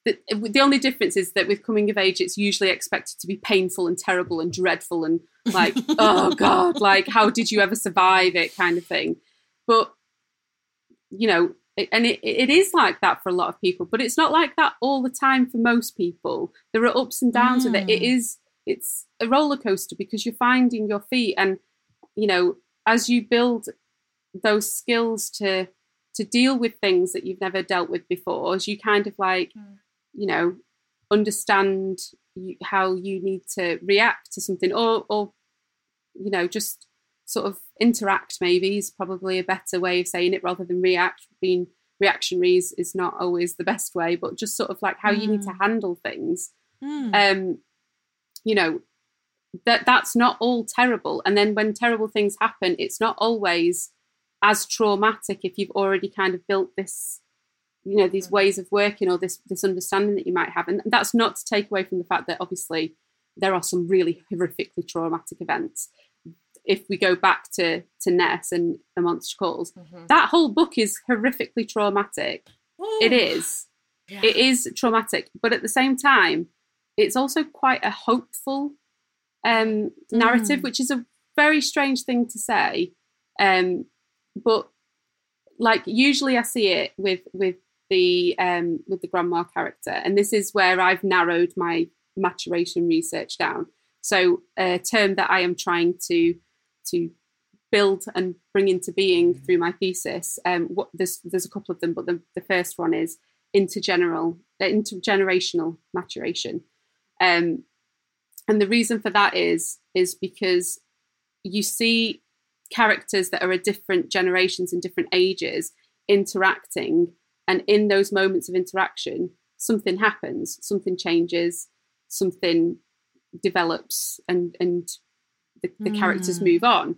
The, the only difference is that with coming of age, it's usually expected to be painful and terrible and dreadful and like, oh God, like, how did you ever survive it kind of thing. But, you know, it, and it, it is like that for a lot of people, but it's not like that all the time for most people. There are ups and downs with it. It Mm. it's a roller coaster because you're finding your feet. And, you know, as you build those skills to, to deal with things that you've never dealt with before, as you kind of like, Mm. you know, understand you, how you need to react to something or, or, you know, just sort of interact maybe is probably a better way of saying it rather than react. Being reactionary is, is not always the best way, but just sort of like how you need to handle things. Hmm. Um, you know, that that's not all terrible. And then when terrible things happen, it's not always as traumatic if you've already kind of built this you know these ways of working or this this understanding that you might have. And that's not to take away from the fact that obviously there are some really horrifically traumatic events. If we go back to to Ness and the monster calls that whole book is horrifically traumatic. It is. It is traumatic. But at the same time it's also quite a hopeful um narrative which is a very strange thing to say. Um but like usually i see it with with the um with the grandma character and this is where i've narrowed my maturation research down. So a term that i am trying to to build and bring into being through my thesis um what there's there's a couple of them but the, the first one is intergeneral uh, intergenerational maturation. Um and the reason for that is is because you see characters that are at different generations and different ages interacting and in those moments of interaction something happens something changes something develops and and the, the characters Mm. move on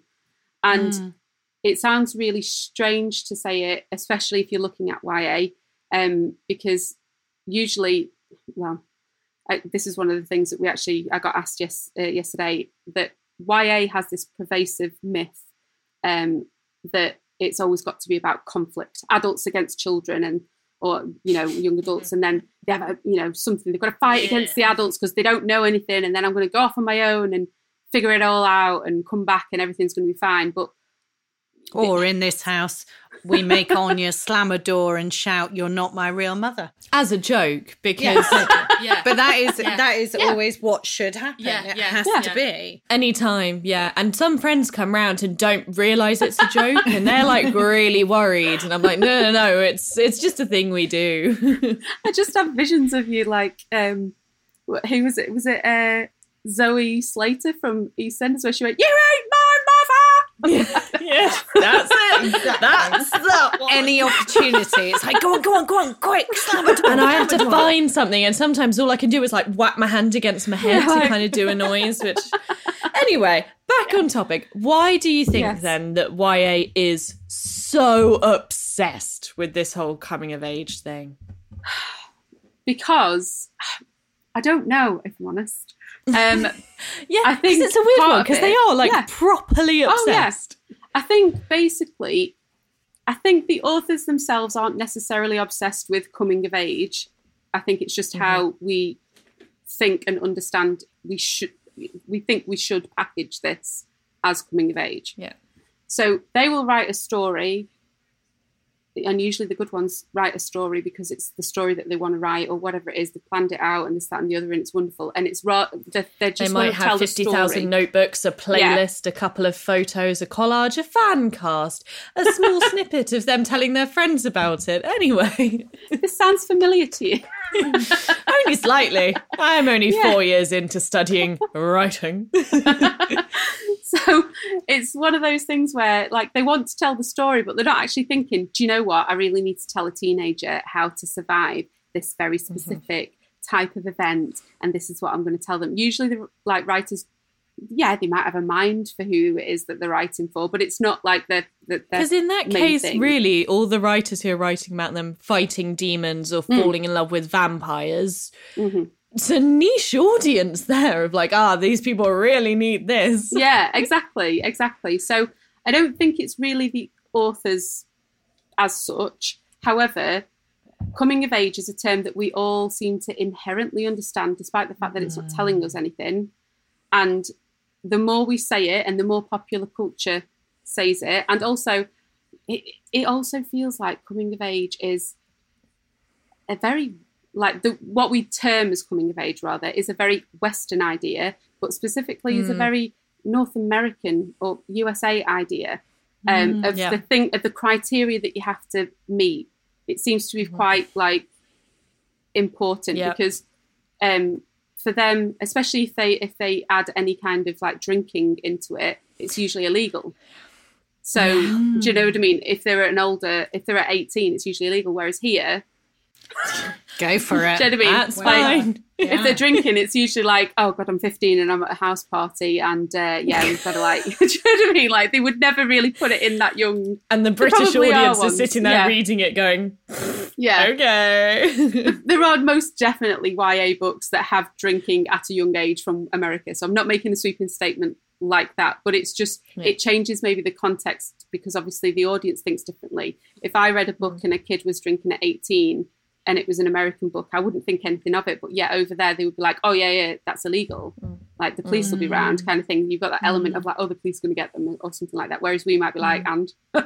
and Mm. it sounds really strange to say it especially if you're looking at ya um, because usually well I, this is one of the things that we actually I got asked yes, uh, yesterday that YA has this pervasive myth um, that it's always got to be about conflict, adults against children, and or you know young adults and then they have a, you know something they've got to fight against the adults because they don't know anything and then i'm going to go off on my own and figure it all out and come back and everything's going to be fine. But Or in this house, we make Anya slam a door and shout, "You're not my real mother." As a joke, because yeah. But that is Yeah. that is always what should happen. Yeah, it yeah, has yeah. to be. anytime, yeah. And some friends come round and don't realise it's a joke, and they're like really worried. And I'm like, no, no, no, it's it's just a thing we do. I just have visions of you like um who was it? Was it uh Zoe Slater from EastEnders where she went, You ain't my yeah, that's it. That's that one. Any opportunity, it's like, go on, go on, go on, quick, slam a door. and I have to slam a door. find something, and sometimes all I can do is like whack my hand against my head Yeah, to like- kind of do a noise. Which, anyway, back on topic. Why do you think Yes. then that YA is so obsessed with this whole coming of age thing? because I don't know, if I'm honest. Um Yeah, I think it's a weird one because they are like yeah. properly Oh, yeah. obsessed. I think basically, I think the authors themselves aren't necessarily obsessed with coming of age. I think it's just how we think and understand we should. We think we should package this as coming of age. Yeah. So they will write a story, and usually the good ones write a story because it's the story that they want to write or whatever it is. They planned it out and this, that, and the other, and it's wonderful. And it's raw. They, they They just might to tell have 50,000 notebooks, a playlist, a couple of photos, a collage, a fan cast, a small snippet of them telling their friends about it. Anyway, This sounds familiar to you. only slightly. I'm only four years into studying writing. So it's one of those things where, like, they want to tell the story, but they're not actually thinking, do you know what? I really need to tell a teenager how to survive this very specific type of event, and this is what I'm going to tell them. Usually, the like writers, yeah, they might have a mind for who it is that they're writing for, but it's not like the the Because in that case, thing. really, all the writers who are writing about them fighting demons or falling in love with vampires, Mhm. It's a niche audience there of like, ah, these people really need this. yeah, exactly, exactly. So I don't think it's really the authors as such. However, coming of age is a term that we all seem to inherently understand, despite the fact that it's not telling us anything. And the more we say it, and the more popular culture says it, and also it, it also feels like coming of age is a very like the what we term as coming of age rather is a very Western idea, but specifically is a very North American or USA idea um, of yeah. the thing of the criteria that you have to meet. It seems to be quite like important Yeah. because um, for them, especially if they if they add any kind of like drinking into it, it's usually illegal. So do you know what I mean? If they're at an older, if they're at eighteen, it's usually illegal. Whereas here, Go for it. do you know what I mean? That's Like, fine. if they're drinking, it's usually like, oh god, I'm 15 and I'm at a house party, and uh, yeah, we've got to like, do you know what I mean? Like they would never really put it in that young. And the British probably are audience is sitting there yeah. reading it going, Yeah, okay. there are most definitely YA books that have drinking at a young age from America. So I'm not making a sweeping statement like that, but it's just it changes maybe the context because obviously the audience thinks differently. If I read a book and a kid was drinking at 18 and it was an American book, I wouldn't think anything of it. But yeah, over there they would be like, oh yeah, yeah, that's illegal. Mm. Like the police will be mm. round, kind of thing. You've got that element mm. of like, oh, the police are going to get them or something like that. Whereas we might be like, and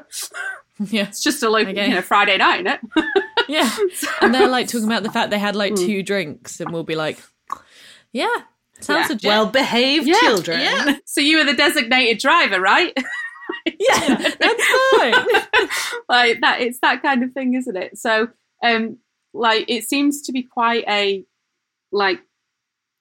yeah. it's just a local, Okay. you know, Friday night, isn't it? Yeah. And they're like talking about the fact they had like two drinks, and we'll be like, yeah, sounds Yeah. Well behaved Yeah, children. yeah. so you were the designated driver, right? yeah, that's fine. like that it's that kind of thing isn't it so um like it seems to be quite a like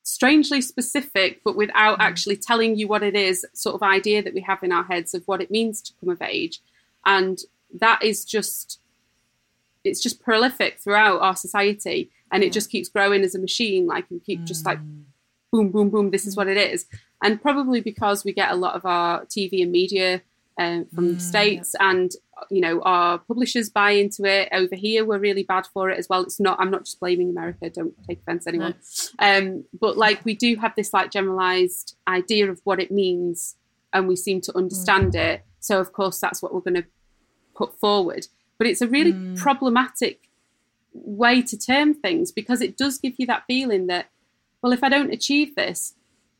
strangely specific but without mm. actually telling you what it is sort of idea that we have in our heads of what it means to come of age. And that is just it's just prolific throughout our society and it just keeps growing as a machine like you keep just like mm. boom boom boom this is mm. what it is. And probably because we get a lot of our tv and media um, from the states and you know our publishers buy into it. Over here we're really bad for it as well. It's not i'm not just blaming america don't take offense anyone. Um, but like we do have this like generalized idea of what it means and we seem to understand mm. it. So of course that's what we're going to put forward. But it's a really mm. problematic way to term things because it does give you that feeling that, well, if I don't achieve this,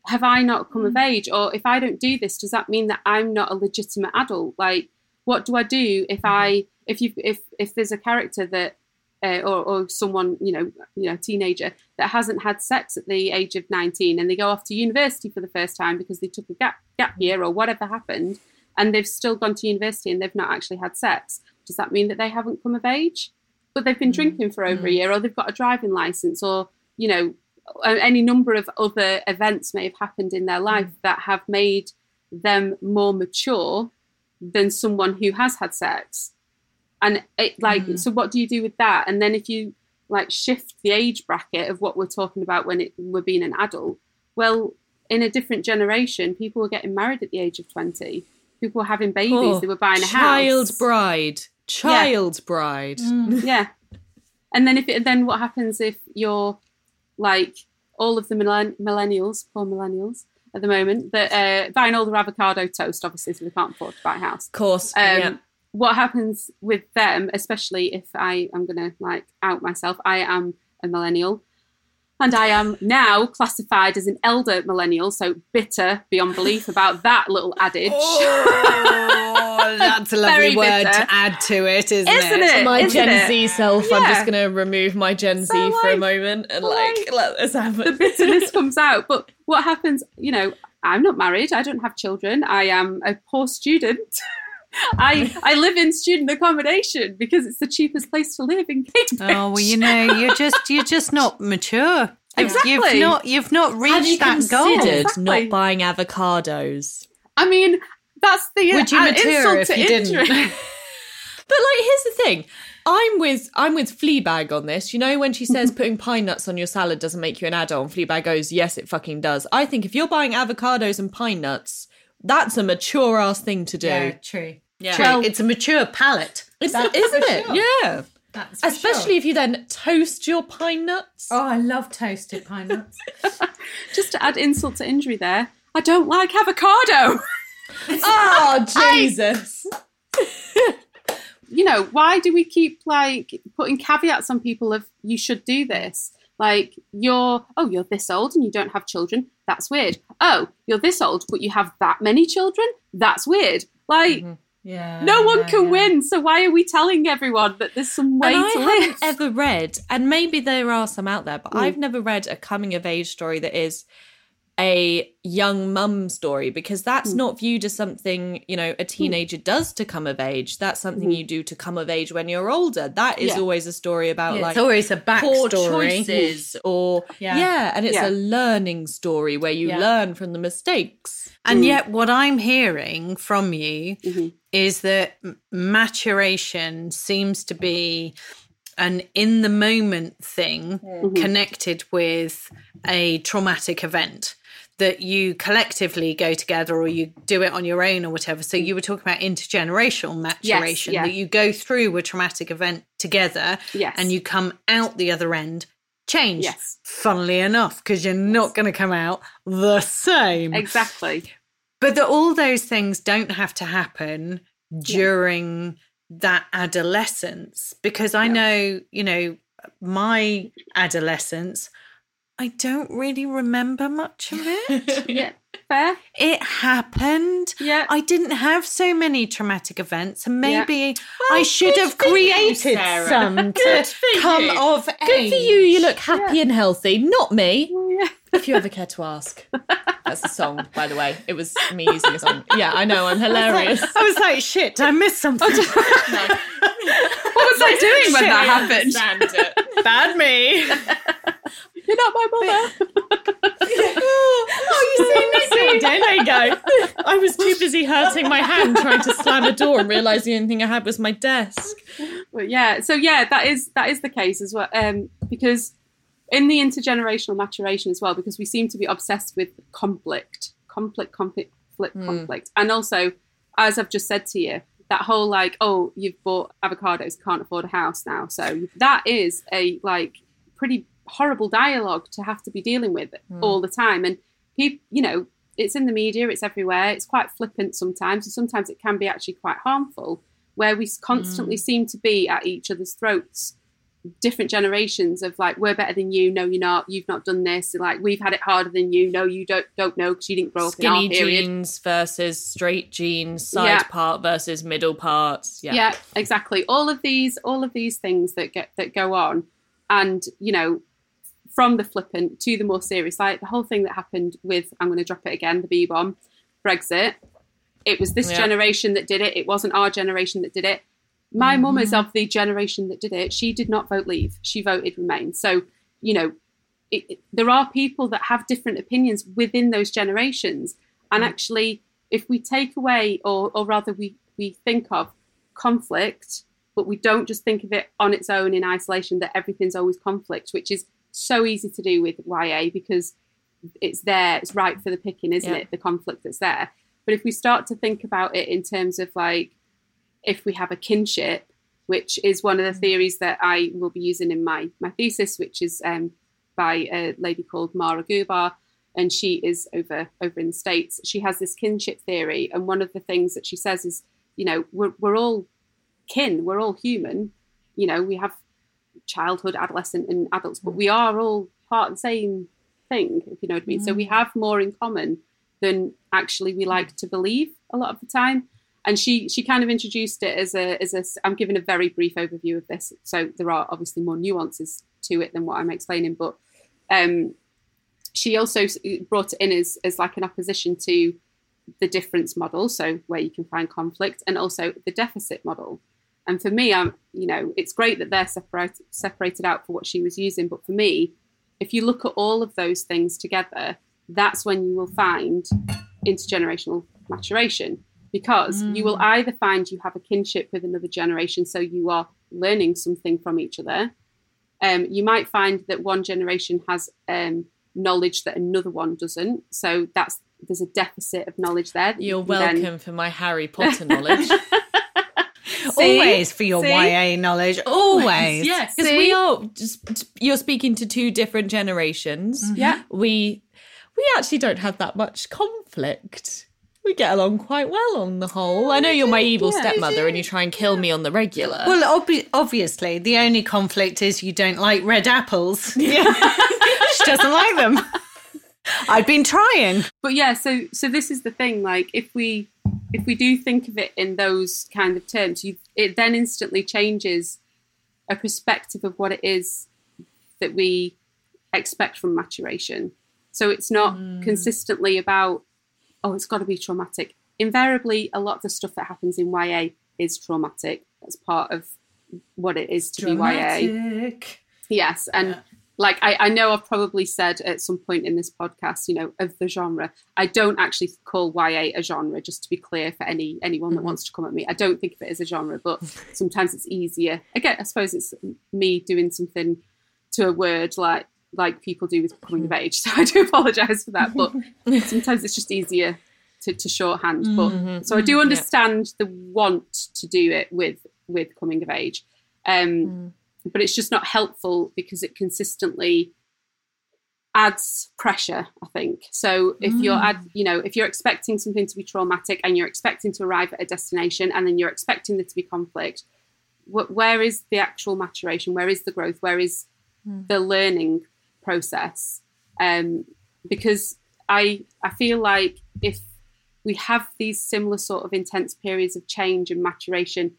have I not come of mm. age? Or if I don't do this, does that mean that I'm not a legitimate adult? Like, what do I do if mm-hmm. I if you if if there's a character that uh, or, or someone you know you know teenager that hasn't had sex at the age of 19 and they go off to university for the first time because they took a gap gap mm-hmm. year or whatever happened and they've still gone to university and they've not actually had sex does that mean that they haven't come of age? But they've been mm-hmm. drinking for over a year or they've got a driving license or you know any number of other events may have happened in their life that have made them more mature than someone who has had sex. And it like Mm. so what do you do with that? And then if you like shift the age bracket of what we're talking about when it, we're being an adult well in a different generation people were getting married at the age of 20 people were having babies Oh, they were buying a child house bride. Child bride. yeah. And then if it, then what happens if you're like all of the millenn- millennials poor millennials at the moment that uh, buying all their avocado toast obviously so they can't afford to buy a house Of course. um, yeah. what happens with them, especially if I am going to like out myself, I am a millennial. And I am now classified as an elder millennial, so bitter beyond belief about that little adage. Oh, Oh, that's a lovely word bitter. to add to it, isn't, Isn't it? it? my isn't Gen it? Z self, I'm just going to remove my Gen Z So for a moment and like, like- let this happen. the bitterness comes out. But what happens, you know, I'm not married, I don't have children, I am a poor student. I I live in student accommodation because it's the cheapest place to live in Cambridge. Oh well, you know, you're just you're just not mature. You've- Exactly. You've not you've not reached you that goal. Exactly. not buying avocados? I mean, that's the Would you uh, mature insult if to you didn't? injury. But like, here's the thing. I'm with I'm with Fleabag on this. You know when she says putting pine nuts on your salad doesn't make you an adult, and Fleabag goes, "Yes, it fucking does." I think if you're buying avocados and pine nuts, that's a mature ass thing to do. Yeah, true. Yeah. True. Well- it's a mature palate. It's, isn't it? sure. Yeah. That's Especially if you then toast your pine nuts. Oh, I love toasted pine nuts. Just to add insult to injury there, I don't like avocado. Oh, Jesus. you know, why do we keep like putting caveats on people of you should do this? Like you're oh, you're this old and you don't have children. That's weird. Oh, you're this old but you have that many children. That's weird. Like mm-hmm. Yeah. no one yeah, can yeah. win. So why are we telling everyone that there's some way and I to haven't live? ever read, and maybe there are some out there, but mm. I've never read a coming of age story that is a young mum story because that's hmm. not viewed as something you know a hmm. teenager does to come of age. That's something hmm. you do to come of age when you're older. That is Yeah. always a story about Yeah, like it's always a backstory. choices or Yeah. yeah. and it's a learning story where you learn from the mistakes. And yet, what I'm hearing from you Mhm. is that maturation seems to be an in the moment thing connected with a traumatic event that you collectively go together or you do it on your own or whatever. So you were talking about intergenerational maturation yeah. that you go through a traumatic event together Yes. and you come out the other end changed. Yes. Funnily enough, because you're not going to come out the same. Exactly. But that all those things don't have to happen during that adolescence because I know, you know, my adolescence, I don't really remember much of it. Yeah. Fair. it happened. Yeah. I didn't have so many traumatic events, and Yeah. maybe I should have for you, created some to come you. of Good age. for you. You look happy and healthy. Not me. Yeah. If you ever care to ask. That's a song, by the way. It was me using a song. Yeah, I know. I'm hilarious. I was like, shit, I missed something. What was I doing when that happened? Bad me. You're not my mother. oh, you see, me There you go. I was too busy hurting my hand trying to slam a door and realised the only thing I had was my desk. But yeah, so yeah, that is that is the case as well. Um, because in the intergenerational maturation as well, because we seem to be obsessed with conflict, conflict, conflict, conflict, and also, as I've just said to you, that whole like, oh, you've bought avocados, can't afford a house now, so that is a like pretty horrible dialogue to have to be dealing with hmm. all the time, and people, you know. It's in the media, it's everywhere, it's quite flippant sometimes, and sometimes it can be actually quite harmful where we constantly hmm. seem to be at each other's throats different generations of like we're better than you no you're not you've not done this like we've had it harder than you no you don't don't know because you didn't grow up Skinny in our period jeans versus straight jeans, side Yeah. part versus middle parts. Yeah. yeah exactly all of these all of these things that get that go on and you know from the flippant to the more serious like the whole thing that happened with i'm going to drop it again the b bomb brexit. It was this Yeah. generation that did it. It wasn't our generation that did it. My mum is mm-hmm. of the generation that did it. She did not vote leave. She voted remain. So you know it, it- there are people that have different opinions within those generations. And mm. actually if we take away or or rather we we think of conflict but we don't just think of it on its own in isolation that everything's always conflict which is so easy to do with YA because it's there it's right for the picking isn't Yeah. it? The conflict that's there. But if we start to think about it in terms of like if we have a kinship which is one of the theories that I will be using in my my thesis which is um, by a lady called Marah Gubar and she is over over in the states. She has this kinship theory and one of the things that she says is you know we're, we're all kin we're all human. You know we have childhood adolescent and adults but we are all part of the same thing if you know what i mean. So we have more in common than actually we like to believe a lot of the time. And she she kind of introduced it as a as a i'm giving a very brief overview of this. So there are obviously more nuances to it than what i'm explaining but um she also brought it in as as like an opposition to the difference model so where you can find conflict and also the deficit model and for me i'm you know it's great that they're separated separated out for what she was using but for me if you look at all of those things together that's when you will find intergenerational maturation because you will either find you have a kinship with another generation so you are learning something from each other. Um, you might find that one generation has um, knowledge that another one doesn't. So that's there's a deficit of knowledge there you You're can then- welcome for my Harry Potter knowledge. See? Always for your See? YA knowledge. Always. Yes, because we are just you're speaking to two different generations. Mm-hmm. Yeah. We we actually don't have that much conflict. We get along quite well on the whole. I know you're my evil Yeah. stepmother and you try and kill me on the regular. Well, obvi- obviously, the only conflict is you don't like red apples. Yeah. she doesn't like them. I've been trying. but yeah so so this is the thing like if we if we do think of it in those kind of terms you it then instantly changes a perspective of what it is that we expect from maturation. So it's not hmm. consistently about oh it's got to be traumatic. Invariably a lot of the stuff that happens in YA is traumatic. That's part of what it is to be YA Yes, and like I, I know I've probably said at some point in this podcast, you know, of the genre. I don't actually call YA a genre, just to be clear for any anyone that mm-hmm. wants to come at me. I don't think of it as a genre, but sometimes it's easier. Again, I suppose it's me doing something to a word like like people do with coming of mm-hmm. age. So I do apologise for that, but sometimes it's just easier to, to shorthand. But mm-hmm. so I do understand the want to do it with with coming of age. Um, mm. But it's just not helpful because it consistently adds pressure i think. So if you're ad, you know if you're expecting something to be traumatic and you're expecting to arrive at a destination and then you're expecting there to be conflict wh- where is the actual maturation? Where is the growth? Where is the learning process? Um, because i i feel like if we have these similar sort of intense periods of change and maturation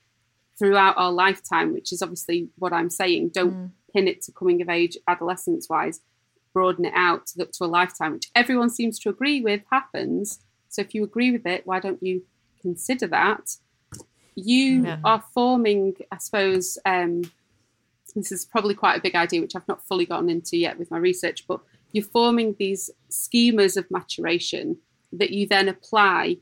throughout our lifetime, which is obviously what I'm saying. Don't pin it to coming of age, adolescence wise, broaden it out to, to a lifetime, which everyone seems to agree with happens. So if you agree with it, why don't you consider that? You Yeah. are forming, I suppose, um, this is probably quite a big idea, which I've not fully gotten into yet with my research, but you're forming these schemas of maturation that you then apply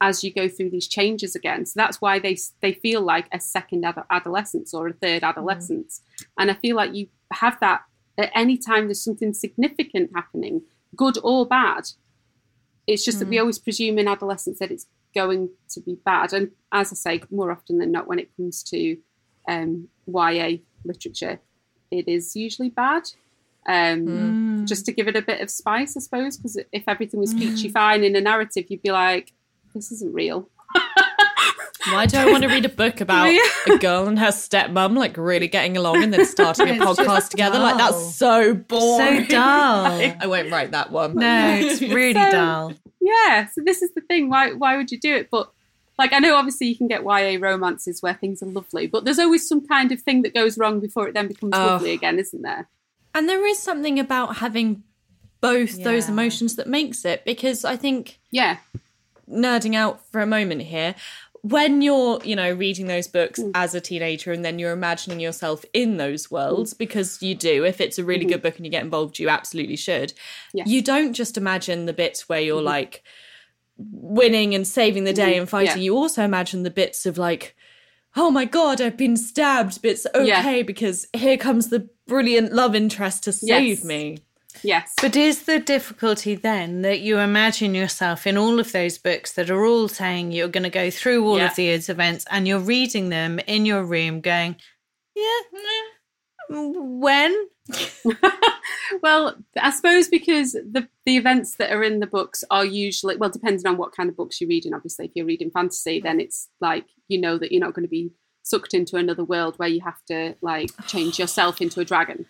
as you go through these changes again. So that's why they they feel like a second ad- adolescence or a third adolescence. And I feel like you have that at any time there's something significant happening, good or bad. It's just that we always presume in adolescence that it's going to be bad. And as I say, more often than not, when it comes to um, YA literature, it is usually bad. Um, Just to give it a bit of spice, I suppose, because if everything was peachy fine in a narrative, you'd be like, this isn't real. Why do I want to read a book about a girl and her stepmom like really getting along and then starting a podcast together? Like that's so boring. So dull. I won't write that one. No, it's really So- dull. yeah so this is the thing why why would you do it but like i know obviously you can get ya romances where things are lovely but there's always some kind of thing that goes wrong before it then becomes Oh. lovely again isn't there And there is something about having both those emotions that makes it because I think yeah nerding out for a moment here when you're you know reading those books Mm. as a teenager and then you're imagining yourself in those worlds because you do if it's a really good book and you get involved you absolutely should Mm-hmm. Yes. you don't just imagine the bits where you're like winning and saving the day and fighting Mm-hmm. Yeah. you also imagine the bits of like oh my god i've been stabbed but it's Yeah. okay because here comes the brilliant love interest to save Yes. me yes But is the difficulty then that you imagine yourself in all of those books that are all saying you're going to go through all Yeah. of these events and you're reading them in your room going, yeah, mm, when? well i suppose because the the events that are in the books are usually well depending on what kind of books you're reading obviously if you're reading fantasy then it's like you know that you're not going to be sucked into another world where you have to like change yourself into a dragon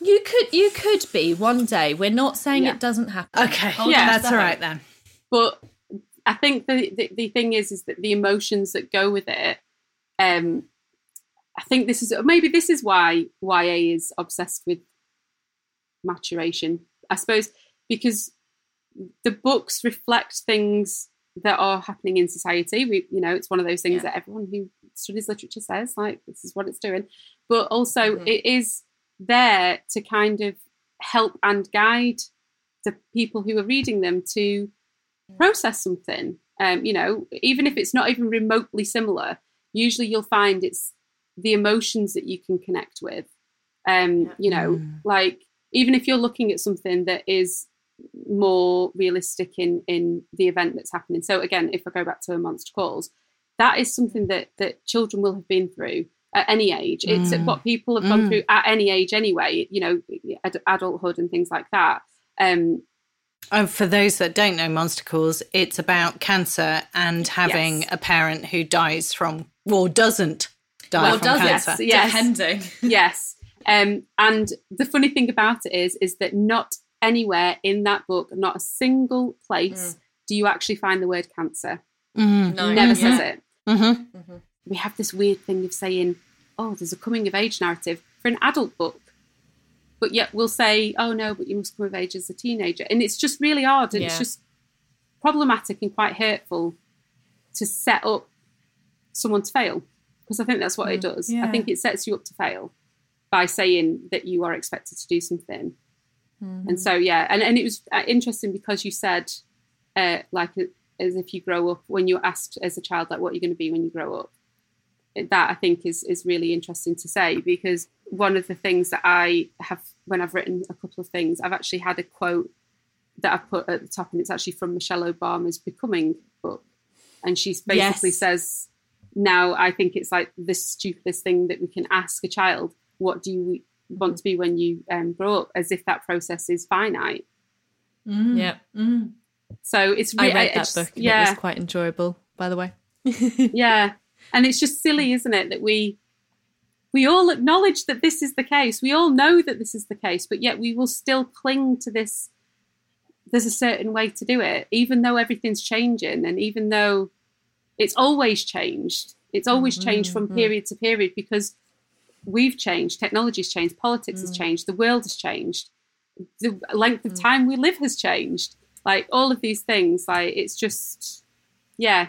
you could you could be one day we're not saying Yeah. it doesn't happen Okay, Yeah. that's all right then. but I think the, the the thing is is that the emotions that go with it. Um, I think this is maybe this is why YA is obsessed with maturation. I suppose because the books reflect things that are happening in society. We, you know, it's one of those things Yeah. that everyone who studies literature says, like this is what it's doing. But also, Mhm. it is there to kind of help and guide the people who are reading them to process something. Um, you know, even if it's not even remotely similar, usually you'll find it's the emotions that you can connect with. Um, you know, Mm. like even if you're looking at something that is more realistic in in the event that's happening. So again, if I go back to a Monster Calls, that is something that that children will have been through at any age. It's Mm. what people have gone Mm. through at any age anyway. You know, ad- adulthood and things like that. Um, Oh, for those that don't know Monster Calls, it's about cancer and having Yes. a parent who dies from, or doesn't die well from does cancer. it Yes. depending yes. Um, and the funny thing about it is, is that not anywhere in that book, not a single place, do you actually find the word cancer. Mm. no Never yeah. says it. hmm We have this weird thing of saying, "Oh, there's a coming of age narrative for an adult book," but yet we'll say, "Oh no, but you must come of age as a teenager," and it's just really odd and it's just problematic and quite hurtful to set up someone to fail because I think that's what it does. I think it sets you up to fail by saying that you are expected to do something. And so yeah, and and it was uh, interesting because you said uh, like as if you grow up when you're asked as a child like what are you're going to be when you grow up. That I think is is really interesting to say because one of the things that I have when I've written a couple of things, I've actually had a quote that I've put at the top, and it's actually from Michelle Obama's Becoming book, and she basically Yes. says, "Now I think it's like the stupidest thing that we can ask a child. What do you want to be when you um, grow up? As if that process is finite." yeah So it's i really read that it's- book yeah, it was quite enjoyable by the way yeah, and it's just silly, isn't it, that we we all acknowledge that this is the case. We all know that this is the case, but yet we will still cling to this. There's a certain way to do it, even though everything's changing, and even though it's always changed. It's always mm-hmm, changed from mm-hmm. period to period because we've changed, technology's changed, politics has mm. changed, the world has changed, the length of mm. time we live has changed. Like all of these things, like it's just, yeah.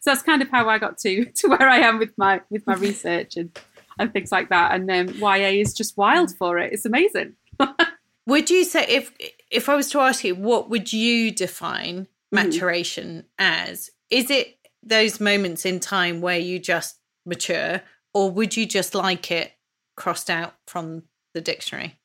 So that's kind of how I got to to where I am with my with my research and and things like that. And um, YA is just wild for it. It's amazing. Would you say if if I was to ask you, what would you define maturation as? Is it those moments in time where you just mature, or would you just like it crossed out from the dictionary?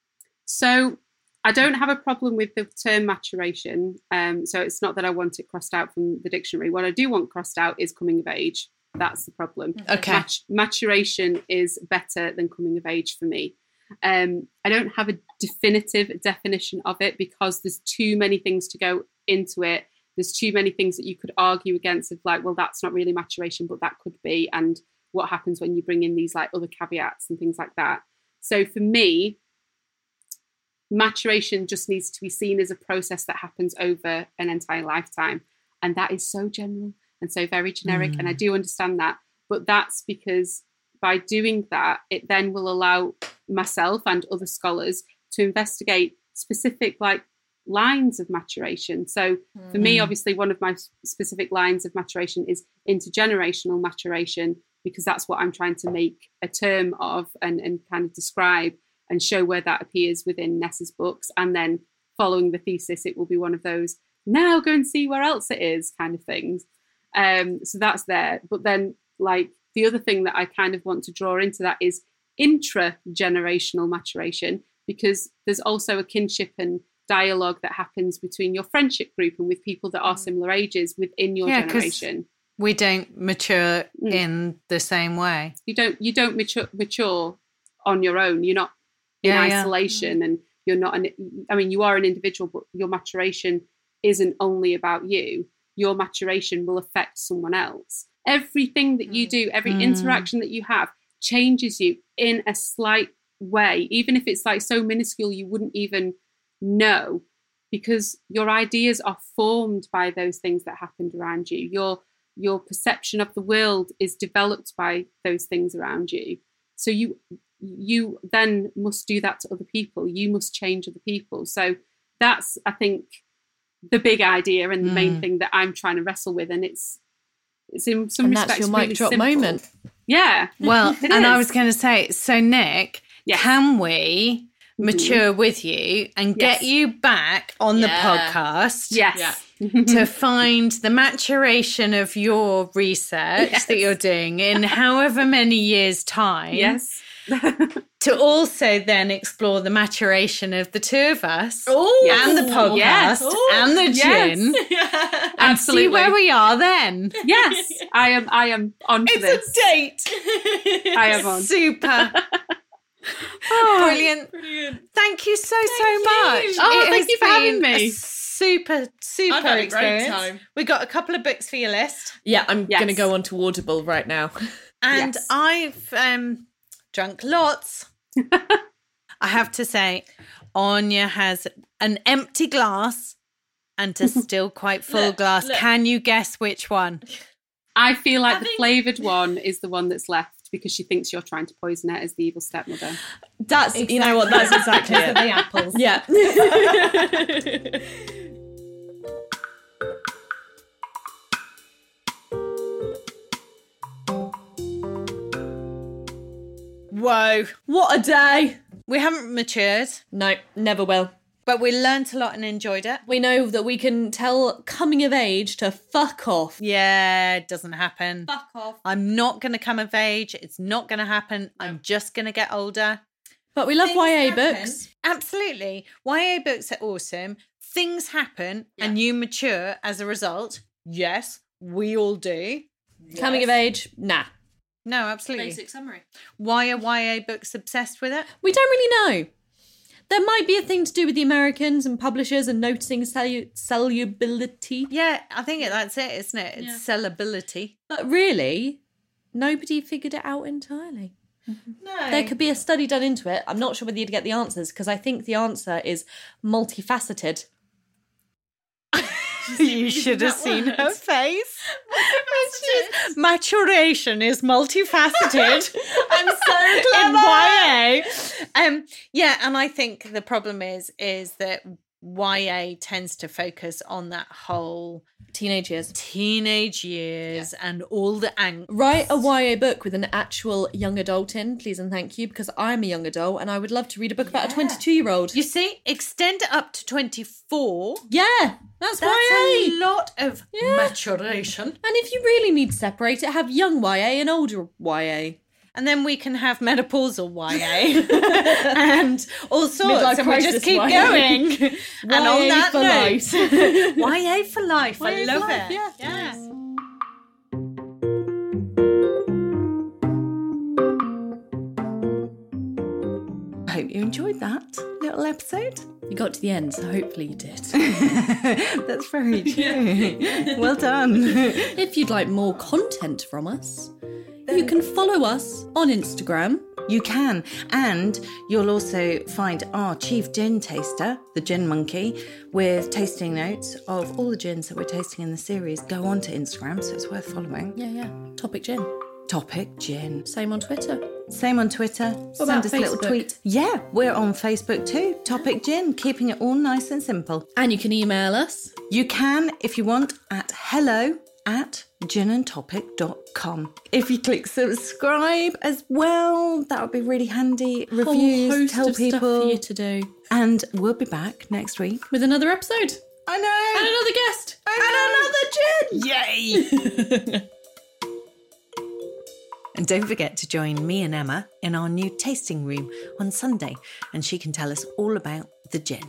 So I don't have a problem with the term maturation. Um, so it's not that I want it crossed out from the dictionary. What I do want crossed out is coming of age. That's the problem. Okay. Mat- maturation is better than coming of age for me. Um, I don't have a definitive definition of it because there's too many things to go into it there's too many things that you could argue against of like, well, that's not really maturation, but that could be. And what happens when you bring in these like other caveats and things like that. So for me, maturation just needs to be seen as a process that happens over an entire lifetime. And that is so general and so very generic. Mm. And I do understand that. But that's because by doing that, it then will allow myself and other scholars to investigate specific like lines of maturation. So for me, mm. obviously, one of my specific lines of maturation is intergenerational maturation, because that's what I'm trying to make a term of and, and kind of describe and show where that appears within Ness's books. And then following the thesis, it will be one of those now go and see where else it is kind of things. Um, so that's there. But then, like, the other thing that I kind of want to draw into that is intra generational maturation, because there's also a kinship and dialogue that happens between your friendship group and with people that are mm. similar ages within your yeah, generation we don't mature mm. in the same way you don't you don't mature mature on your own you're not in yeah, isolation yeah. and you're not an i mean you are an individual but your maturation isn't only about you your maturation will affect someone else everything that you do every mm. interaction that you have changes you in a slight way even if it's like so minuscule you wouldn't even know because your ideas are formed by those things that happened around you your your perception of the world is developed by those things around you so you you then must do that to other people you must change other people so that's i think the big idea and the mm. main thing that i'm trying to wrestle with and it's it's in some and respects that's your really mic drop simple. moment yeah well and is. i was going to say so nick yes. can we mm-hmm. mature mm-hmm. with you and yes. get you back on yeah. the podcast yes yeah to find the maturation of your research yes. that you're doing in however many years' time. Yes. to also then explore the maturation of the two of us Ooh, and the podcast yes. and the gin yes. and Absolutely. see where we are then. Yes, I am. I am on. It's this. a date. I am on. Super. Oh, brilliant. brilliant. Thank you so, thank so you. much. Oh, it thank you for having me super, super experience. We got a couple of books for your list. Yeah, I'm yes. going to go on to Audible right now. And yes. I've um, drunk lots. I have to say, Anya has an empty glass and a still quite full look, glass. Look. Can you guess which one? I feel like I the think... flavoured one is the one that's left because she thinks you're trying to poison her as the evil stepmother. That's exactly. you know what that's exactly it. the apples. Yeah. Whoa, what a day! We haven't matured. No, never will. But we learnt a lot and enjoyed it. We know that we can tell coming of age to fuck off. Yeah, it doesn't happen. Fuck off. I'm not going to come of age. It's not going to happen. I'm just going to get older. But we love Things YA happen. books. Absolutely. YA books are awesome. Things happen and you mature as a result. Yes, we all do. Coming of age, nah. No, absolutely. Basic summary. Why are YA books obsessed with it? We don't really know. There might be a thing to do with the Americans and publishers and noticing cellu- solubility. Yeah, I think that's it, isn't it? It's yeah. sellability. But really, nobody figured it out entirely. No. There could be a study done into it. I'm not sure whether you'd get the answers because I think the answer is multifaceted. You should have seen her face. Maturation is multifaceted. I'm so clever. In YA. Um, yeah, and I think the problem is is that YA tends to focus on that whole teenage years, teenage years, yeah. and all the angst. Write a YA book with an actual young adult in, please and thank you, because I'm a young adult and I would love to read a book about a 22 year old. You see, extend it up to 24. Yeah, that's, YA. that's YA. a lot of yeah. maturation. And if you really need to separate it, have young YA and older YA and then we can have menopausal YA and all sorts, Midlife and we just keep YA. going. and on that for note, YA for life. YA I love life. it. Yeah. yeah. I hope you enjoyed that little episode. You got to the end, so hopefully you did. That's very true. well done. if you'd like more content from us, you can follow us on Instagram. You can. And you'll also find our chief gin taster, the Gin Monkey, with tasting notes of all the gins that we're tasting in the series. Go on to Instagram, so it's worth following. Yeah, yeah. Topic Gin. Topic Gin. Same on Twitter. Same on Twitter. What Send us a little tweet. Yeah, we're on Facebook too. Topic Gin, keeping it all nice and simple. And you can email us. You can, if you want, at hello at ginandtopic.com. If you click subscribe as well, that would be really handy. Reviews, tell of stuff for people. you to do And we'll be back next week. with another episode I know. and another guest. and another gin. Yay! And don't forget to join me and Emma in our new tasting room on Sunday, and she can tell us all about the gin.